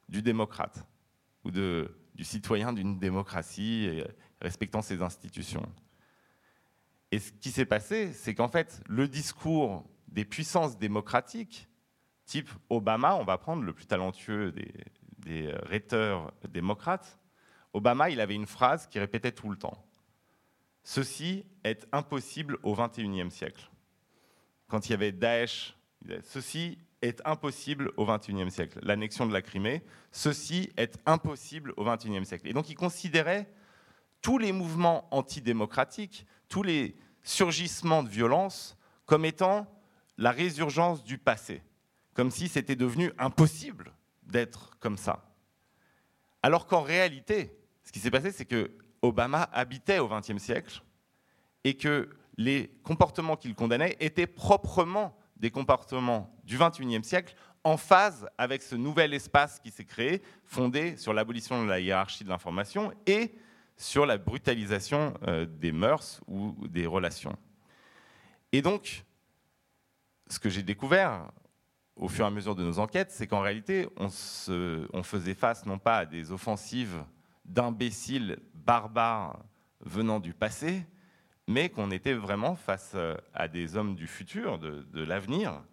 du démocrate ou du citoyen d'une démocratie respectant ses institutions. Et ce qui s'est passé, c'est qu'en fait, le discours des puissances démocratiques, type Obama, on va prendre le plus talentueux des, des euh, rhéteurs démocrates, Obama, il avait une phrase qui répétait tout le temps. Ceci est impossible au XXIe siècle. Quand il y avait Daesh, ceci est impossible au XXIe siècle. L'annexion de la Crimée, ceci est impossible au XXIe siècle. Et donc il considérait tous les mouvements antidémocratiques, tous les surgissements de violence comme étant la résurgence du passé, comme si c'était devenu impossible d'être comme ça. Alors qu'en réalité, ce qui s'est passé, c'est que Obama habitait au XXe siècle et que les comportements qu'il condamnait étaient proprement des comportements du XXIe siècle en phase avec ce nouvel espace qui s'est créé, fondé sur l'abolition de la hiérarchie de l'information et sur la brutalisation euh, des mœurs ou des relations. Et donc, ce que j'ai découvert au fur et à mesure de nos enquêtes, c'est qu'en réalité, on, faisait face non pas à des offensives d'imbéciles barbares venant du passé, mais qu'on était vraiment face euh, à des hommes du futur, de, l'avenir,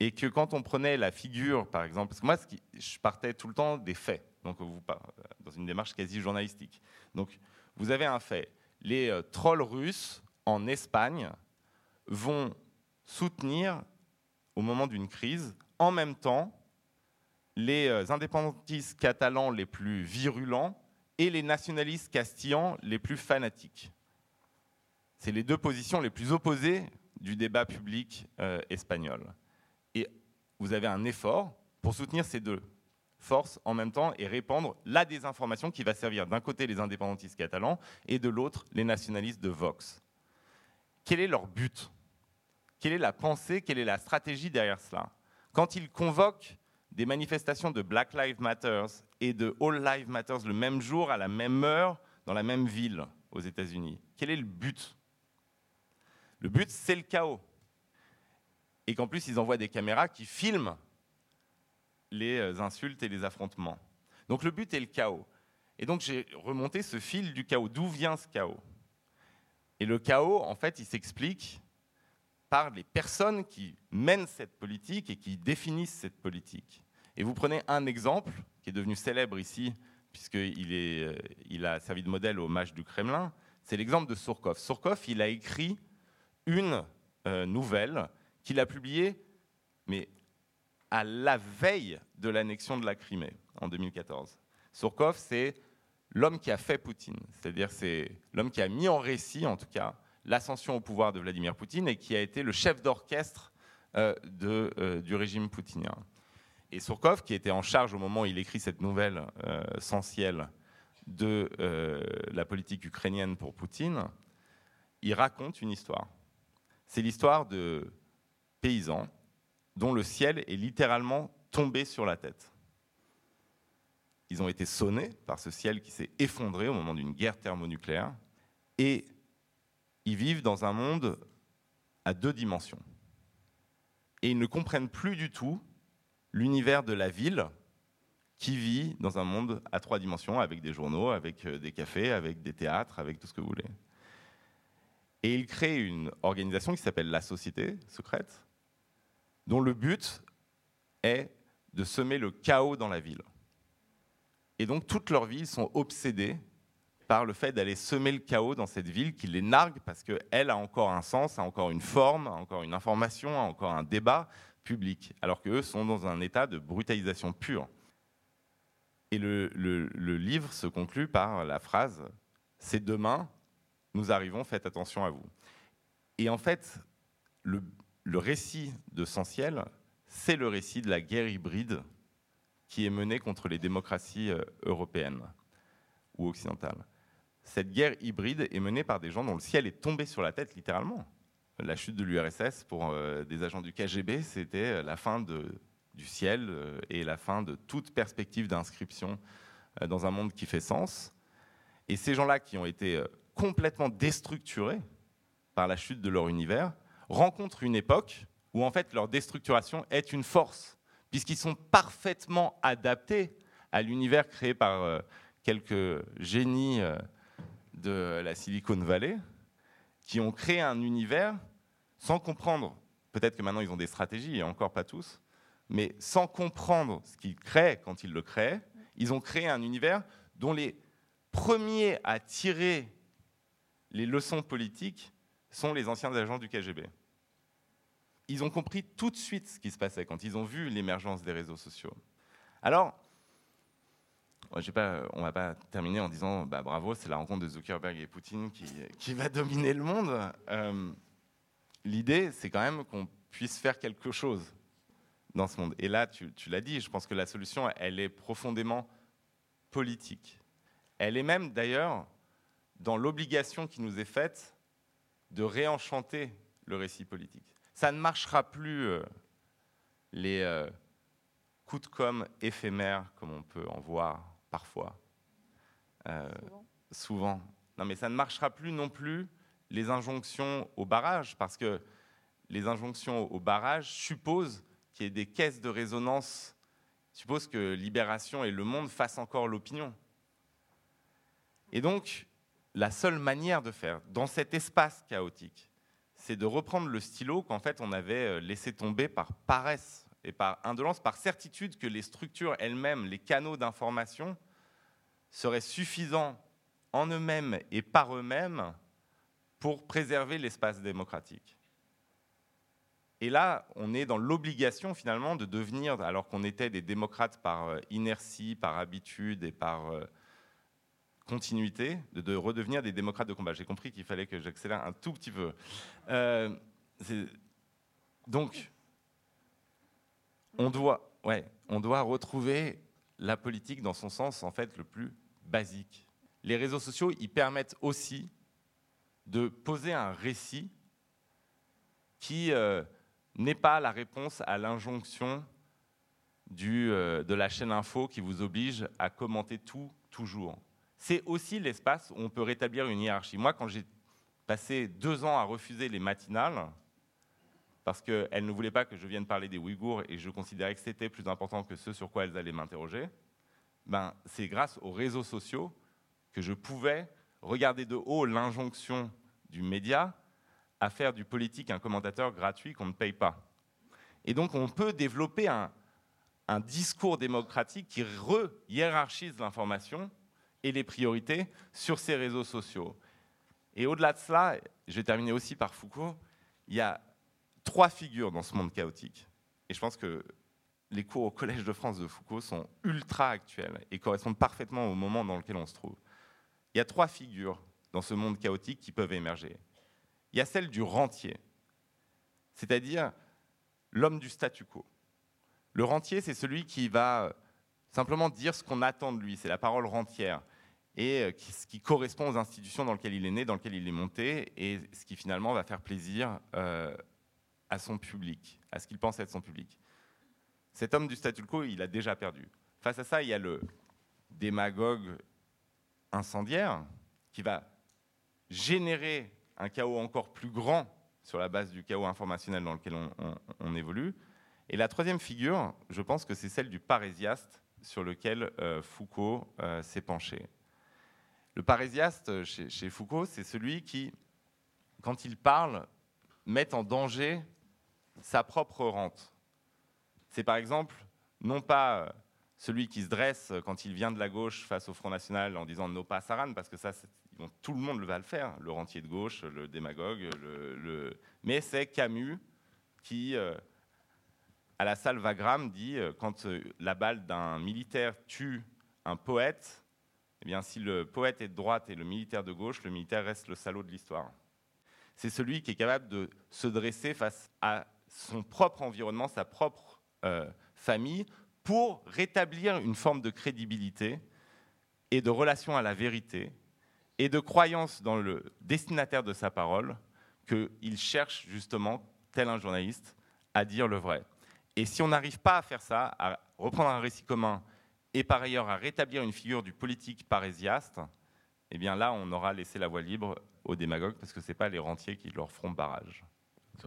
et que quand on prenait la figure, par exemple, parce que moi, je partais tout le temps des faits, donc vous, dans une démarche quasi journalistique. Donc, vous avez un fait. Les euh, trolls russes en Espagne vont soutenir au moment d'une crise, en même temps, les euh, indépendantistes catalans les plus virulents et les nationalistes castillans les plus fanatiques. C'est les deux positions les plus opposées du débat public euh, espagnol. Et vous avez un effort pour soutenir ces deux forces en même temps et répandre la désinformation qui va servir d'un côté les indépendantistes catalans et de l'autre les nationalistes de Vox. Quel est leur but? Quelle est la pensée, quelle est la stratégie derrière cela? Quand ils convoquent des manifestations de Black Lives Matter et de All Lives Matter le même jour, à la même heure, dans la même ville aux États-Unis, quel est le but? Le but, c'est le chaos. Et qu'en plus, ils envoient des caméras qui filment les euh, insultes et les affrontements. Donc le but est le chaos. Et donc j'ai remonté ce fil du chaos. D'où vient ce chaos? Et le chaos, en fait, il s'explique par les personnes qui mènent cette politique et qui définissent cette politique. Et vous prenez un exemple qui est devenu célèbre ici, puisqu'il euh, il a servi de modèle au match du Kremlin, c'est l'exemple de Surkov. Surkov, il a écrit une euh, nouvelle qu'il a publiée, mais à la veille de l'annexion de la Crimée, en 2014. Surkov, c'est l'homme qui a fait Poutine, c'est-à-dire c'est l'homme qui a mis en récit, en tout cas, l'ascension au pouvoir de Vladimir Poutine et qui a été le chef d'orchestre euh, euh, du régime poutinien. Et Surkov, qui était en charge au moment où il écrit cette nouvelle euh, essentielle de la politique ukrainienne pour Poutine, il raconte une histoire. C'est l'histoire de paysans dont le ciel est littéralement tombé sur la tête. Ils ont été sonnés par ce ciel qui s'est effondré au moment d'une guerre thermonucléaire. Et ils vivent dans un monde à deux dimensions. Et ils ne comprennent plus du tout l'univers de la ville qui vit dans un monde à trois dimensions, avec des journaux, avec euh, des cafés, avec des théâtres, avec tout ce que vous voulez. Et il crée une organisation qui s'appelle la Société secrète, dont le but est de semer le chaos dans la ville. Et donc toute leur vie, ils sont obsédés par le fait d'aller semer le chaos dans cette ville qui les nargue parce qu'elle a encore un sens, a encore une forme, a encore une information, a encore un débat public, alors qu'eux sont dans un état de brutalisation pure. Et le, livre se conclut par la phrase C'est demain, nous arrivons, faites attention à vous. Et en fait, le, récit de Sensiel, c'est le récit de la guerre hybride qui est menée contre les démocraties euh, européennes ou occidentales. Cette guerre hybride est menée par des gens dont le ciel est tombé sur la tête, littéralement. La chute de l'URSS pour euh, des agents du KGB, c'était la fin du ciel euh, et la fin de toute perspective d'inscription dans un monde qui fait sens. Et ces gens-là qui ont été complètement déstructurés par la chute de leur univers rencontrent une époque où en fait leur déstructuration est une force puisqu'ils sont parfaitement adaptés à l'univers créé par euh, quelques génies euh, de la Silicon Valley, qui ont créé un univers sans comprendre, peut-être que maintenant ils ont des stratégies, et encore pas tous, mais sans comprendre ce qu'ils créent quand ils le créent, ils ont créé un univers dont les premiers à tirer les leçons politiques sont les anciens agents du KGB ils ont compris tout de suite ce qui se passait quand ils ont vu l'émergence des réseaux sociaux. Alors, on ne va pas terminer en disant bah, bravo, c'est la rencontre de Zuckerberg et Poutine qui, va dominer le monde. Euh, l'idée, c'est quand même qu'on puisse faire quelque chose dans ce monde. Et là, tu, tu l'as dit, je pense que la solution, elle est profondément politique. Elle est même d'ailleurs dans l'obligation qui nous est faite de réenchanter le récit politique ça ne marchera plus euh, les euh, coups de com éphémères comme on peut en voir parfois. Euh, souvent. Non, mais ça ne marchera plus non plus les injonctions au barrage, parce que les injonctions au barrage supposent qu'il y ait des caisses de résonance, supposent que Libération et Le Monde fassent encore l'opinion. Et donc, la seule manière de faire, dans cet espace chaotique, c'est de reprendre le stylo qu'en fait on avait euh, laissé tomber par paresse et par indolence, par certitude que les structures elles-mêmes, les canaux d'information, seraient suffisants en eux-mêmes et par eux-mêmes pour préserver l'espace démocratique. Et là, on est dans l'obligation finalement de devenir, alors qu'on était des démocrates par euh, inertie, par habitude et par euh, continuité, de, redevenir des démocrates de combat. J'ai compris qu'il fallait que j'accélère un tout petit peu. Euh, donc, on doit, ouais, on doit retrouver la politique dans son sens en fait le plus basique. Les réseaux sociaux, ils permettent aussi de poser un récit qui euh, n'est pas la réponse à l'injonction euh, de la chaîne info qui vous oblige à commenter tout toujours c'est aussi l'espace où on peut rétablir une hiérarchie. Moi, quand j'ai passé deux ans à refuser les matinales, parce qu'elles ne voulaient pas que je vienne parler des Ouïghours et je considérais que c'était plus important que ce sur quoi elles allaient m'interroger, ben, c'est grâce aux réseaux sociaux que je pouvais regarder de haut l'injonction du média à faire du politique un commentateur gratuit qu'on ne paye pas. Et donc on peut développer un, un discours démocratique qui re-hiérarchise l'information et les priorités sur ces réseaux sociaux. Et au-delà de cela, je vais terminer aussi par Foucault, il y a trois figures dans ce monde chaotique. Et je pense que les cours au Collège de France de Foucault sont ultra actuels et correspondent parfaitement au moment dans lequel on se trouve. Il y a trois figures dans ce monde chaotique qui peuvent émerger. Il y a celle du rentier, c'est-à-dire l'homme du statu quo. Le rentier, c'est celui qui va simplement dire ce qu'on attend de lui, c'est la parole rentière et euh, ce qui correspond aux institutions dans lesquelles il est né, dans lesquelles il est monté, et ce qui finalement va faire plaisir euh, à son public, à ce qu'il pense être son public. Cet homme du statu quo, il a déjà perdu. Face à ça, il y a le démagogue incendiaire qui va générer un chaos encore plus grand sur la base du chaos informationnel dans lequel on, on évolue. Et la troisième figure, je pense que c'est celle du parésiaste, sur lequel Foucault s'est penché. Le parésiaste chez, Foucault, c'est celui qui, quand il parle, met en danger sa propre rente. C'est par exemple non pas celui qui se dresse quand il vient de la gauche face au Front National en disant no pas Saran, parce que ça, tout le monde va le faire, le rentier de gauche, le démagogue, mais c'est Camus qui, euh, à la salle Wagram, dit euh, quand euh, la balle d'un militaire tue un poète, eh bien, si le poète est de droite et le militaire de gauche, le militaire reste le salaud de l'histoire. C'est celui qui est capable de se dresser face à son propre environnement, sa propre euh, famille, pour rétablir une forme de crédibilité et de relation à la vérité et de croyance dans le destinataire de sa parole qu'il cherche justement, tel un journaliste, à dire le vrai. Et si on n'arrive pas à faire ça, à reprendre un récit commun et par ailleurs à rétablir une figure du politique parésiaste, eh bien là, on aura laissé la voie libre aux démagogues parce que ce n'est pas les rentiers qui leur feront barrage.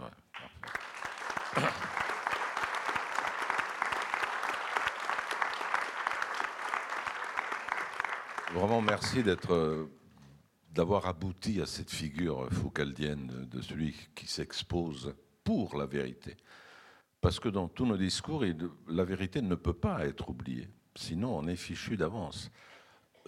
Vraiment, merci d'être, d'avoir abouti à cette figure foucaldienne de celui qui s'expose pour la vérité. Parce que dans tous nos discours, la vérité ne peut pas être oubliée. Sinon, on est fichu d'avance.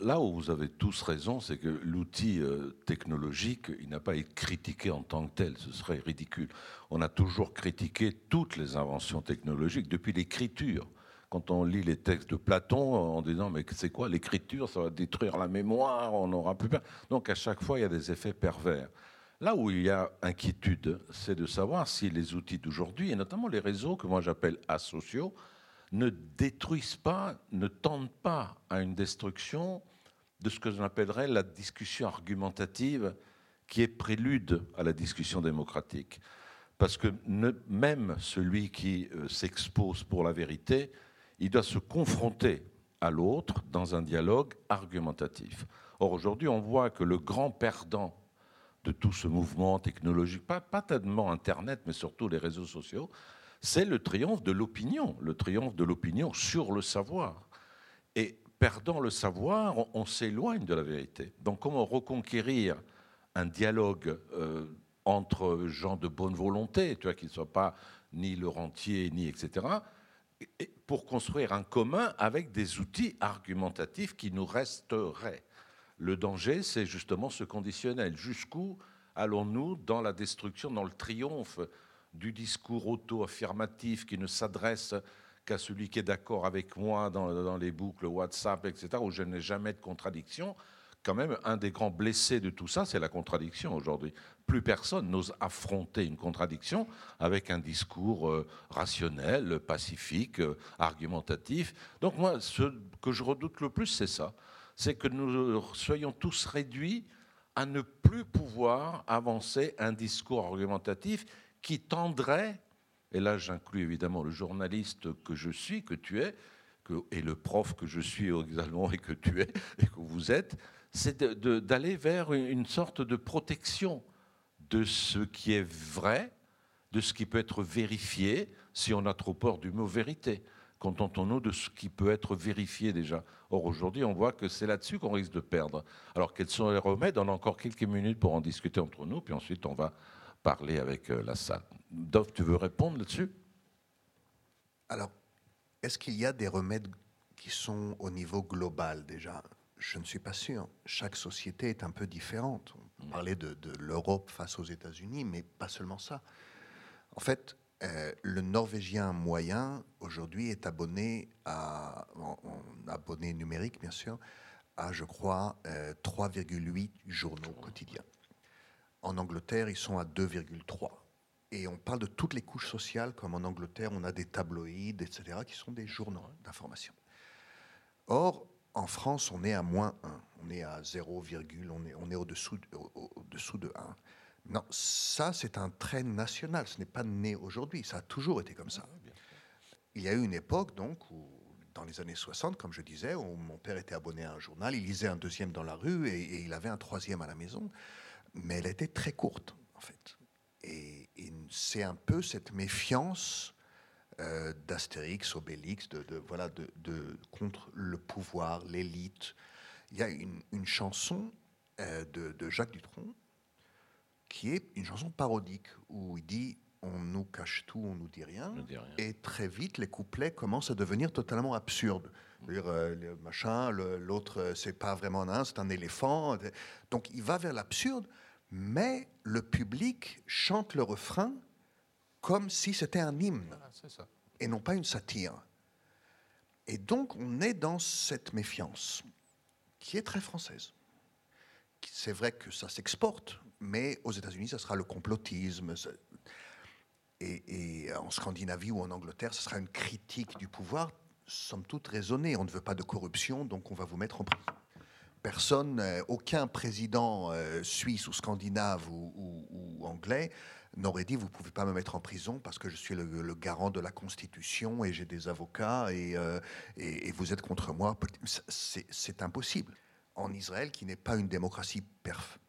Là où vous avez tous raison, c'est que l'outil euh, technologique, il n'a pas été critiqué en tant que tel, ce serait ridicule. On a toujours critiqué toutes les inventions technologiques depuis l'écriture. Quand on lit les textes de Platon, en disant mais c'est quoi l'écriture? Ça va détruire la mémoire, on n'aura plus peur. Donc à chaque fois, il y a des effets pervers. Là où il y a inquiétude, c'est de savoir si les outils d'aujourd'hui, et notamment les réseaux que moi j'appelle asociaux, ne détruisent pas, ne tendent pas à une destruction de ce que j'appellerais appellerais la discussion argumentative qui est prélude à la discussion démocratique. Parce que même celui qui euh, s'expose pour la vérité, il doit se confronter à l'autre dans un dialogue argumentatif. Or, aujourd'hui, on voit que le grand perdant de tout ce mouvement technologique, pas, pas tellement Internet, mais surtout les réseaux sociaux, c'est le triomphe de l'opinion, le triomphe de l'opinion sur le savoir. Et perdant le savoir, on, s'éloigne de la vérité. Donc comment reconquérir un dialogue euh, entre gens de bonne volonté, tu vois, qui ne soient pas ni le rentier, ni etc., pour construire un commun avec des outils argumentatifs qui nous resteraient. Le danger, c'est justement ce conditionnel. Jusqu'où allons-nous dans la destruction, dans le triomphe du discours auto-affirmatif qui ne s'adresse qu'à celui qui est d'accord avec moi dans, les boucles WhatsApp, etc., où je n'ai jamais de contradiction. Quand même, un des grands blessés de tout ça, c'est la contradiction aujourd'hui. Plus personne n'ose affronter une contradiction avec un discours euh, rationnel, pacifique, euh, argumentatif. Donc moi, ce que je redoute le plus, c'est ça. C'est que nous soyons tous réduits à ne plus pouvoir avancer un discours argumentatif qui tendrait, et là j'inclus évidemment le journaliste que je suis, que tu es, et le prof que je suis également et que tu es et que vous êtes, c'est d'aller vers une sorte de protection de ce qui est vrai, de ce qui peut être vérifié, si on a trop peur du mot vérité. Contentons-nous de ce qui peut être vérifié déjà. Or, aujourd'hui, on voit que c'est là-dessus qu'on risque de perdre. Alors, quels sont les remèdes? On a encore quelques minutes pour en discuter entre nous, puis ensuite, on va parler avec euh, la salle. Dov, tu veux répondre là-dessus? Alors, est-ce qu'il y a des remèdes qui sont au niveau global déjà? Je ne suis pas sûr. Chaque société est un peu différente. On parlait de, de l'Europe face aux États-Unis, mais pas seulement ça. En fait, euh, le Norvégien moyen aujourd'hui est abonné à, en, abonné numérique bien sûr, à je crois 3,8 euh, journaux quotidiens. En Angleterre, ils sont à 2,3. Et on parle de toutes les couches sociales, comme en Angleterre, on a des tabloïds, etc., qui sont des journaux d'information. Or, en France, on est à moins 1. On est à 0, on est, on est au-dessous au, dessous de 1. Non, ça, c'est un trait national. Ce n'est pas né aujourd'hui. Ça a toujours été comme ça. Il y a eu une époque, donc, où, dans les années 60, comme je disais, où mon père était abonné à un journal, il lisait un deuxième dans la rue et, et il avait un troisième à la maison mais elle était très courte, en fait. Et, c'est un peu cette méfiance euh, d'Astérix, Obélix, de, de- voilà, de, de- contre le pouvoir, l'élite. Il y a une, une chanson euh, de, de Jacques Dutronc qui est une chanson parodique où il dit on nous cache tout, on nous dit rien. Et très vite, les couplets commencent à devenir totalement absurdes. C'est-à-dire, euh, le machin, l'autre, euh, c'est pas vraiment un c'est un éléphant. Donc, il va vers l'absurde, mais le public chante le refrain comme si c'était un hymne et non pas une satire. Et donc, on est dans cette méfiance qui est très française. C'est vrai que ça s'exporte, mais aux États-Unis, ça sera le complotisme. Et, et en Scandinavie ou en Angleterre, ce sera une critique du pouvoir, somme toute raisonnée. On ne veut pas de corruption, donc on va vous mettre en prison. Personne, euh, aucun président euh, suisse ou scandinave ou, anglais n'aurait dit vous pouvez pas me mettre en prison parce que je suis le, garant de la Constitution et j'ai des avocats et, euh, et- et vous êtes contre moi. C'est impossible. En Israël, qui n'est pas une démocratie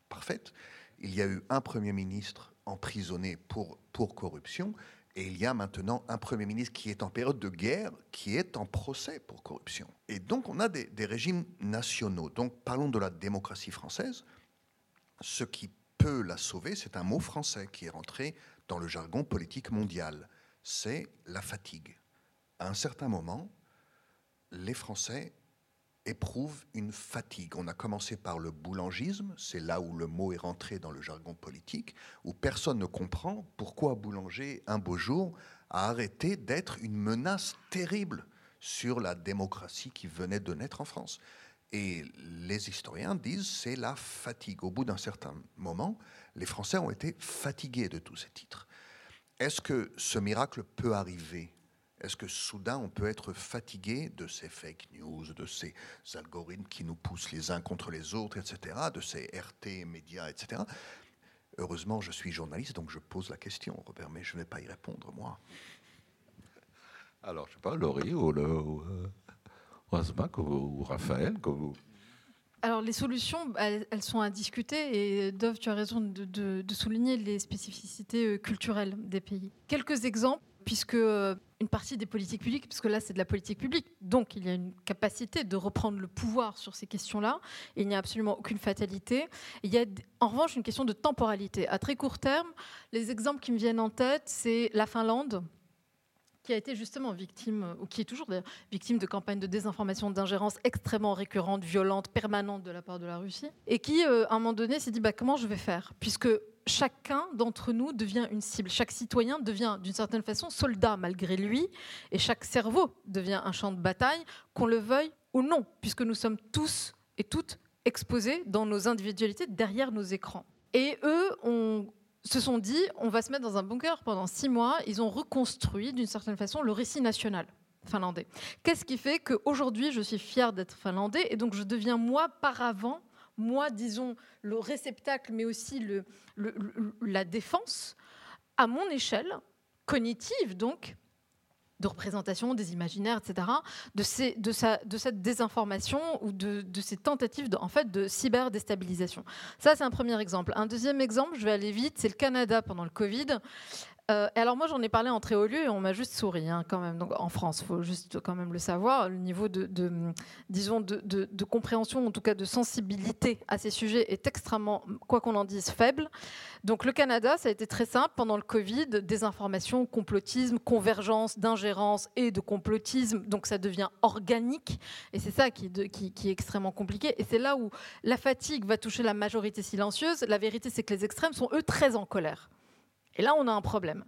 parfaite, il y a eu un Premier ministre emprisonné pour, pour corruption et il y a maintenant un Premier ministre qui est en période de guerre, qui est en procès pour corruption. Et donc on a des, des régimes nationaux. Donc parlons de la démocratie française. Ce qui peut la sauver, c'est un mot français qui est rentré dans le jargon politique mondial. C'est la fatigue. À un certain moment, les Français éprouvent une fatigue. On a commencé par le boulangisme, c'est là où le mot est rentré dans le jargon politique, où personne ne comprend pourquoi Boulanger, un beau jour, a arrêté d'être une menace terrible sur la démocratie qui venait de naître en France. Et les historiens disent c'est la fatigue. Au bout d'un certain moment, les Français ont été fatigués de tous ces titres. Est-ce que ce miracle peut arriver? Est-ce que soudain on peut être fatigué de ces fake news, de ces algorithmes qui nous poussent les uns contre les autres, etc., de ces RT médias, etc. Heureusement, je suis journaliste, donc je pose la question, Robert, mais je ne vais pas y répondre, moi. Alors, je sais pas, Laurie ou, le, ou, euh, ou Asbach ou, ou Raphaël, que vous... Alors les solutions, elles, elles sont à discuter et Dove, tu as raison de, de- de souligner les spécificités euh, culturelles des pays. Quelques exemples, puisque euh, une partie des politiques publiques, puisque là c'est de la politique publique, donc il y a une capacité de reprendre le pouvoir sur ces questions-là, il n'y a absolument aucune fatalité. Il y a en revanche une question de temporalité. À très court terme, les exemples qui me viennent en tête, c'est la Finlande qui a été justement victime, ou qui est toujours d'ailleurs victime de campagnes de désinformation, d'ingérence extrêmement récurrentes, violentes, permanentes de la part de la Russie, et qui, euh, à un moment donné, s'est dit bah, comment je vais faire? Puisque chacun d'entre nous devient une cible, chaque citoyen devient d'une certaine façon soldat malgré lui, et chaque cerveau devient un champ de bataille, qu'on le veuille ou non, puisque nous sommes tous et toutes exposés dans nos individualités derrière nos écrans. Et eux ont se sont dit, on va se mettre dans un bunker pendant six mois. Ils ont reconstruit d'une certaine façon le récit national finlandais. Qu'est-ce qui fait qu'aujourd'hui, je suis fière d'être finlandais et donc je deviens moi par avant, moi, disons, le réceptacle, mais aussi la défense, à mon échelle, cognitive donc, de représentation, des imaginaires, etc., de, cette désinformation ou de, ces tentatives de, en fait, de cyberdéstabilisation. Ça, c'est un premier exemple. Un deuxième exemple, je vais aller vite, c'est le Canada pendant le Covid. Euh, alors moi, j'en ai parlé en très haut lieu et on m'a juste souri hein, quand même. Donc en France, faut juste quand même le savoir. Le niveau de, disons, de, compréhension, en tout cas de sensibilité à ces sujets est extrêmement, quoi qu'on en dise, faible. Donc le Canada, ça a été très simple pendant le Covid, désinformation, complotisme, convergence d'ingérence et de complotisme. Donc ça devient organique et c'est ça qui est extrêmement compliqué. Et c'est là où la fatigue va toucher la majorité silencieuse. La vérité, c'est que les extrêmes sont eux très en colère. Et là, on a un problème.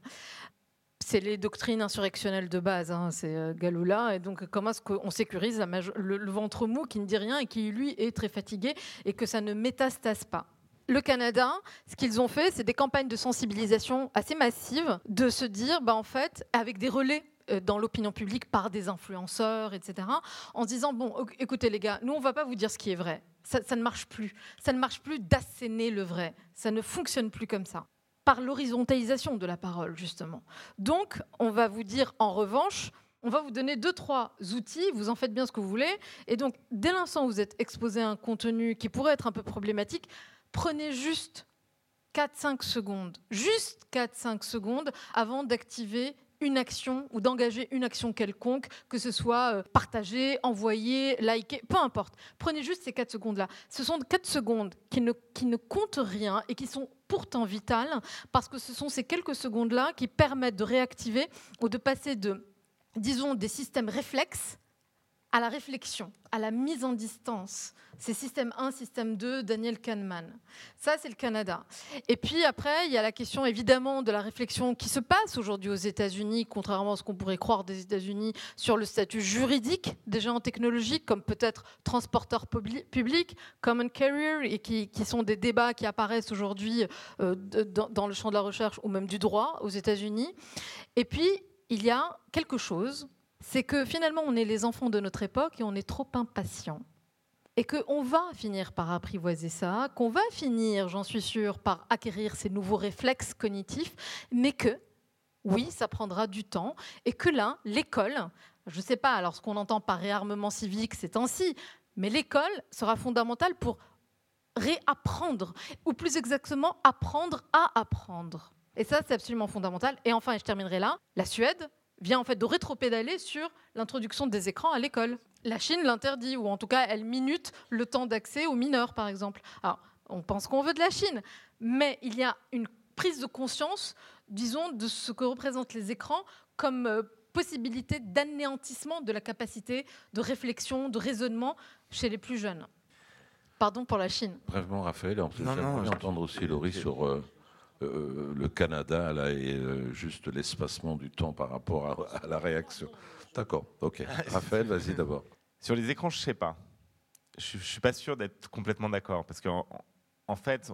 C'est les doctrines insurrectionnelles de base, hein, c'est euh, Galula. Et donc, comment est-ce qu'on sécurise le, ventre mou qui ne dit rien et qui, lui, est très fatigué et que ça ne métastase pas? Le Canada, ce qu'ils ont fait, c'est des campagnes de sensibilisation assez massives, de se dire, bah, en fait, avec des relais euh, dans l'opinion publique par des influenceurs, etc., en se disant, bon, écoutez les gars, nous, on va pas vous dire ce qui est vrai. Ça, ça ne marche plus. Ça ne marche plus d'asséner le vrai. Ça ne fonctionne plus comme ça par l'horizontalisation de la parole, justement. Donc, on va vous dire, en revanche, on va vous donner deux, trois outils, vous en faites bien ce que vous voulez, et donc, dès l'instant où vous êtes exposé à un contenu qui pourrait être un peu problématique, prenez juste 4-5 secondes, juste 4-5 secondes avant d'activer une action ou d'engager une action quelconque, que ce soit euh, partager, envoyer, liker, peu importe. Prenez juste ces 4 secondes-là. Ce sont 4 secondes qui ne, qui ne comptent rien et qui sont pourtant vitales parce que ce sont ces quelques secondes-là qui permettent de réactiver ou de passer de, disons, des systèmes réflexes à la réflexion, à la mise en distance. C'est système 1, système 2, Daniel Kahneman. Ça, c'est le Canada. Et puis après, il y a la question évidemment de la réflexion qui se passe aujourd'hui aux États-Unis, contrairement à ce qu'on pourrait croire des États-Unis, sur le statut juridique des géants technologiques, comme peut-être transporteurs publics, common carrier, et qui, sont des débats qui apparaissent aujourd'hui euh, dans, dans le champ de la recherche ou même du droit aux États-Unis. Et puis, il y a quelque chose c'est que finalement, on est les enfants de notre époque et on est trop impatients. Et qu'on va finir par apprivoiser ça, qu'on va finir, j'en suis sûre, par acquérir ces nouveaux réflexes cognitifs, mais que, oui, ça prendra du temps, et que là, l'école, je ne sais pas, alors ce qu'on entend par réarmement civique, c'est ainsi, mais l'école sera fondamentale pour réapprendre, ou plus exactement, apprendre à apprendre. Et ça, c'est absolument fondamental. Et enfin, et je terminerai là, la Suède, vient en fait de rétropédaler sur l'introduction des écrans à l'école. La Chine l'interdit, ou en tout cas, elle minute le temps d'accès aux mineurs, par exemple. Alors, on pense qu'on veut de la Chine, mais il y a une prise de conscience, disons, de ce que représentent les écrans comme euh, possibilité d'anéantissement de la capacité de réflexion, de raisonnement chez les plus jeunes. Pardon pour la Chine. Brièvement, Raphaël, en plus, j'aimerais entendre aussi Laurie sur euh, euh, le Canada là, et euh, juste l'espacement du temps par rapport à, la réaction. D'accord, ok. Raphaël, vas-y d'abord. Sur les écrans, je ne sais pas. Je ne suis pas sûr d'être complètement d'accord parce qu'en en fait,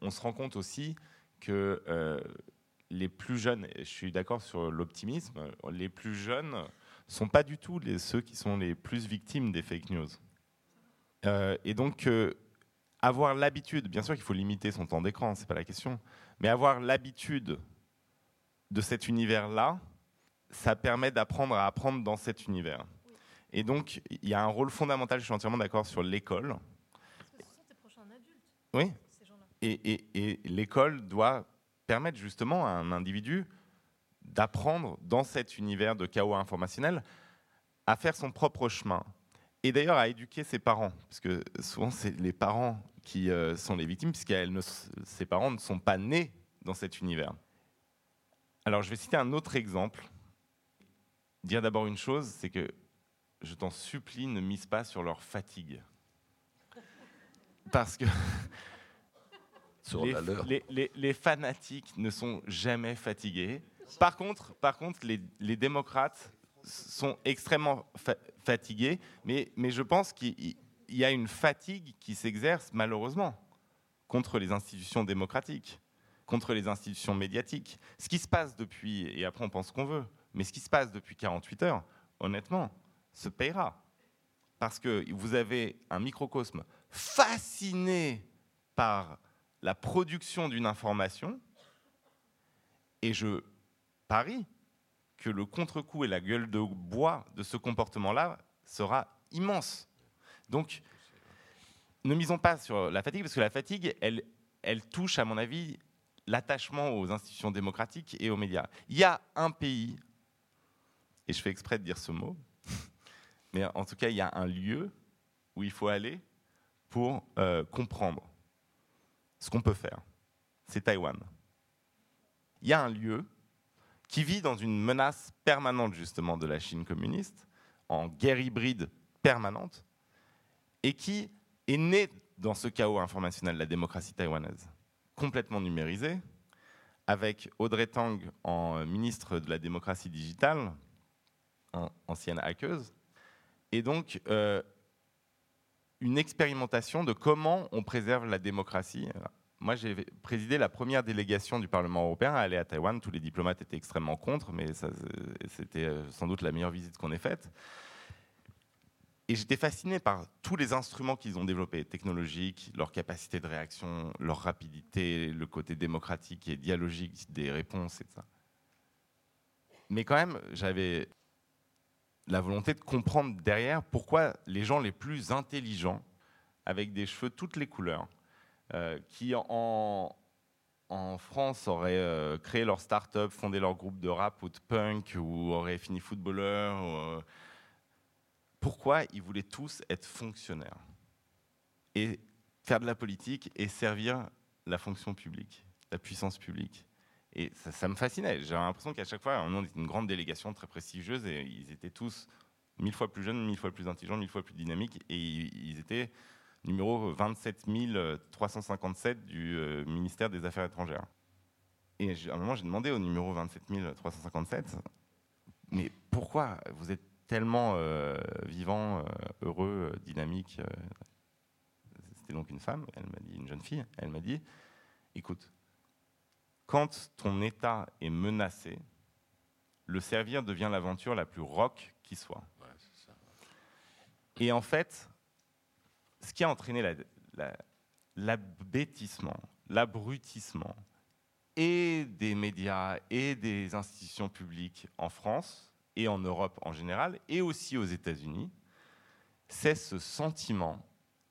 on, se rend compte aussi que euh, les plus jeunes, et je suis d'accord sur l'optimisme, les plus jeunes sont pas du tout les, ceux qui sont les plus victimes des fake news. et donc, avoir l'habitude, bien sûr qu'il faut limiter son temps d'écran, c'est pas la question, mais avoir l'habitude de cet univers-là, ça permet d'apprendre à apprendre dans cet univers. Et donc, il y a un rôle fondamental, je suis entièrement d'accord, sur l'école. Oui. Et, et l'école doit permettre justement à un individu d'apprendre dans cet univers de chaos informationnel à faire son propre chemin. Et d'ailleurs à éduquer ses parents, parce que souvent c'est les parents qui euh, sont les victimes, puisque ses parents ne sont pas nés dans cet univers. Alors je vais citer un autre exemple. Dire d'abord une chose, c'est que je t'en supplie, ne mise pas sur leur fatigue. Parce que les, fanatiques ne sont jamais fatigués. Par contre, par contre les, démocrates sont extrêmement fatigués, mais, mais je pense qu'ils il y a une fatigue qui s'exerce malheureusement contre les institutions démocratiques, contre les institutions médiatiques. Ce qui se passe depuis, et après on pense qu'on veut, mais ce qui se passe depuis 48 heures, honnêtement, se payera. Parce que vous avez un microcosme fasciné par la production d'une information, et je parie que le contre-coup et la gueule de bois de ce comportement-là sera immense. Donc, ne misons pas sur la fatigue, parce que la fatigue, elle, touche, à mon avis, l'attachement aux institutions démocratiques et aux médias. Il y a un pays, et je fais exprès de dire ce mot, mais en tout cas, il y a un lieu où il faut aller pour euh, comprendre ce qu'on peut faire. C'est Taïwan. Il y a un lieu qui vit dans une menace permanente justement de la Chine communiste, en guerre hybride permanente, et qui est né dans ce chaos informationnel, la démocratie taïwanaise, complètement numérisée, avec Audrey Tang en ministre de la démocratie digitale, ancienne hackeuse, et donc euh, une expérimentation de comment on préserve la démocratie. Moi, j'ai présidé la première délégation du Parlement européen à aller à Taïwan. Tous les diplomates étaient extrêmement contre, mais c'était euh, sans doute la meilleure visite qu'on ait faite. Et j'étais fasciné par tous les instruments qu'ils ont développés, technologiques, leur capacité de réaction, leur rapidité, le côté démocratique et dialogique des réponses, etc. Mais quand même, j'avais la volonté de comprendre derrière pourquoi les gens les plus intelligents, avec des cheveux toutes les couleurs, euh, qui en en France auraient euh, créé leur start-up, fondé leur groupe de rap ou de punk, ou auraient fini footballeur. Euh, pourquoi ils voulaient tous être fonctionnaires et faire de la politique et servir la fonction publique, la puissance publique Et ça, me fascinait. J'avais l'impression qu'à chaque fois, on était une grande délégation très prestigieuse et ils étaient tous mille fois plus jeunes, mille fois plus intelligents, mille fois plus dynamiques et ils étaient numéro 27 357 du euh, ministère des Affaires étrangères. Et à un moment, j'ai demandé au numéro 27 357, mais pourquoi vous êtes tellement euh, vivant, euh, heureux, dynamique C'était donc une femme, elle m'a dit, une jeune fille, elle m'a dit, écoute, quand ton état est menacé, le servir devient l'aventure la plus rock qui soit. Et en fait, ce qui a entraîné l'abêtissement, l'abrutissement et des médias et des institutions publiques en France et en Europe en général, et aussi aux États-Unis, c'est ce sentiment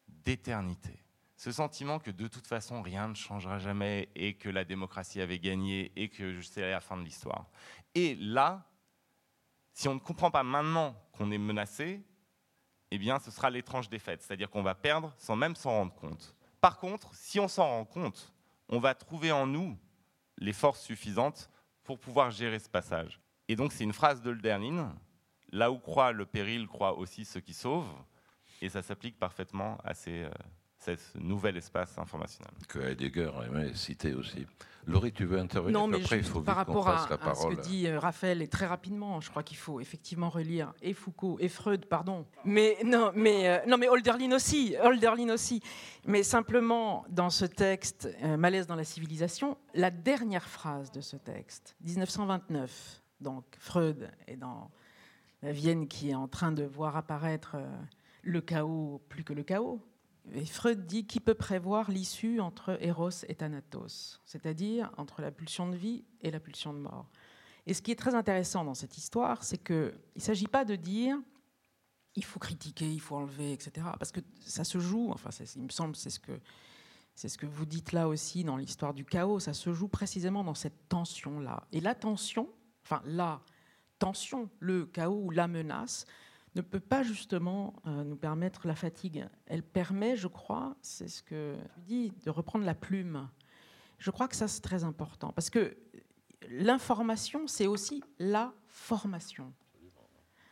d'éternité. Ce sentiment que de toute façon rien ne changera jamais et que la démocratie avait gagné et que c'est la fin de l'histoire. Et là, si on ne comprend pas maintenant qu'on est menacé, eh bien, ce sera l'étrange défaite, c'est-à-dire qu'on va perdre sans même s'en rendre compte. Par contre, si on s'en rend compte, on va trouver en nous les forces suffisantes pour pouvoir gérer ce passage. Et donc, c'est une phrase de là où croit le péril, croit aussi ceux qui sauvent, et ça s'applique parfaitement à ces, euh, ce nouvel espace informationnel. Que Heidegger aimait citer aussi. Laurie, tu veux intervenir? Non, mais il faut par rapport à, à, ce que dit euh, Raphaël, et très rapidement, je crois qu'il faut effectivement relire et Foucault et Freud, pardon. Mais non, mais euh, non, mais Holderlin aussi, Holderlin aussi. Mais simplement dans ce texte, euh, Malaise dans la civilisation, la dernière phrase de ce texte, 1929. Donc Freud est dans la Vienne qui est en train de voir apparaître le chaos plus que le chaos et Freud dit qui peut prévoir l'issue entre Eros et Thanatos, c'est-à-dire entre la pulsion de vie et la pulsion de mort. Et ce qui est très intéressant dans cette histoire, c'est qu'il ne s'agit pas de dire il faut critiquer, il faut enlever, etc. Parce que ça se joue, enfin, il me semble, c'est ce que c'est ce que vous dites là aussi dans l'histoire du chaos, ça se joue précisément dans cette tension-là. Et la tension, enfin la tension, le chaos ou la menace, ne peut pas justement euh, nous permettre la fatigue. Elle permet, je crois, c'est ce que tu dis, de reprendre la plume. Je crois que ça, c'est très important. Parce que l'information, c'est aussi la formation.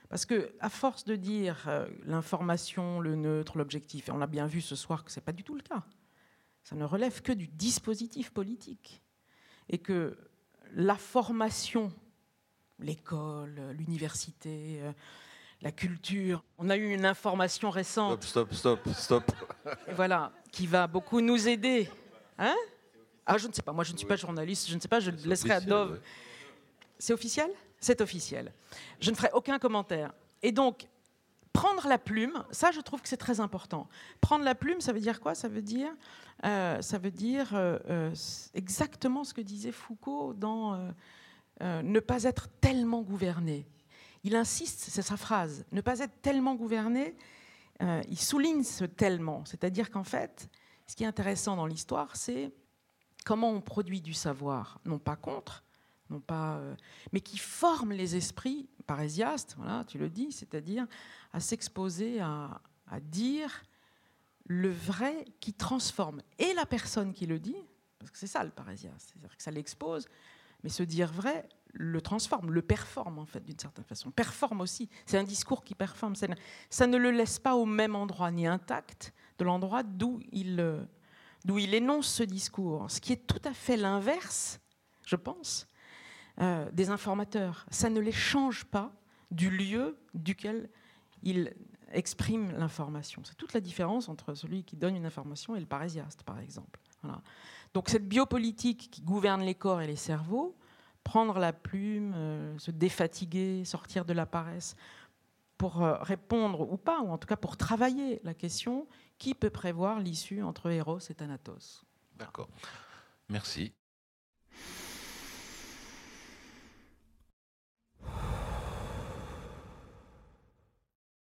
Parce que, à force de dire euh, l'information, le neutre, l'objectif, et on a bien vu ce soir que ce n'est pas du tout le cas, ça ne relève que du dispositif politique. Et que la formation, l'école, l'université, euh, la culture. On a eu une information récente. Stop, stop, stop, stop. voilà, qui va beaucoup nous aider. Hein? Ah, je ne sais pas. Moi, je ne suis pas journaliste. Je ne sais pas. Je laisserai à Dove. C'est officiel? C'est officiel. Je ne ferai aucun commentaire. Et donc, prendre la plume, ça, je trouve que c'est très important. Prendre la plume, ça veut dire quoi? Ça veut dire, euh, ça veut dire euh, euh, exactement ce que disait Foucault dans ne pas être tellement gouverné il insiste, c'est sa phrase, ne pas être tellement gouverné, euh, il souligne ce tellement. C'est-à-dire qu'en fait, ce qui est intéressant dans l'histoire, c'est comment on produit du savoir, non pas contre, non pas, euh, mais qui forme les esprits parésiastes, voilà, tu le dis, c'est-à-dire à s'exposer à, à dire le vrai qui transforme et la personne qui le dit, parce que c'est ça le parésiaste, c'est-à-dire que ça l'expose, mais se dire vrai le transforme, le performe en fait d'une certaine façon. Performe aussi. C'est un discours qui performe. Ça ne le laisse pas au même endroit ni intact de l'endroit d'où il, euh, d'où il énonce ce discours. Ce qui est tout à fait l'inverse, je pense, euh, des informateurs. Ça ne les change pas du lieu duquel ils expriment l'information. C'est toute la différence entre celui qui donne une information et le parésiaste, par exemple. Donc cette biopolitique qui gouverne les corps et les cerveaux, prendre la plume, euh, se défatiguer, sortir de la paresse pour euh, répondre ou pas, ou en tout cas pour travailler la question qui peut prévoir l'issue entre Eros et Thanatos? D'accord. Merci.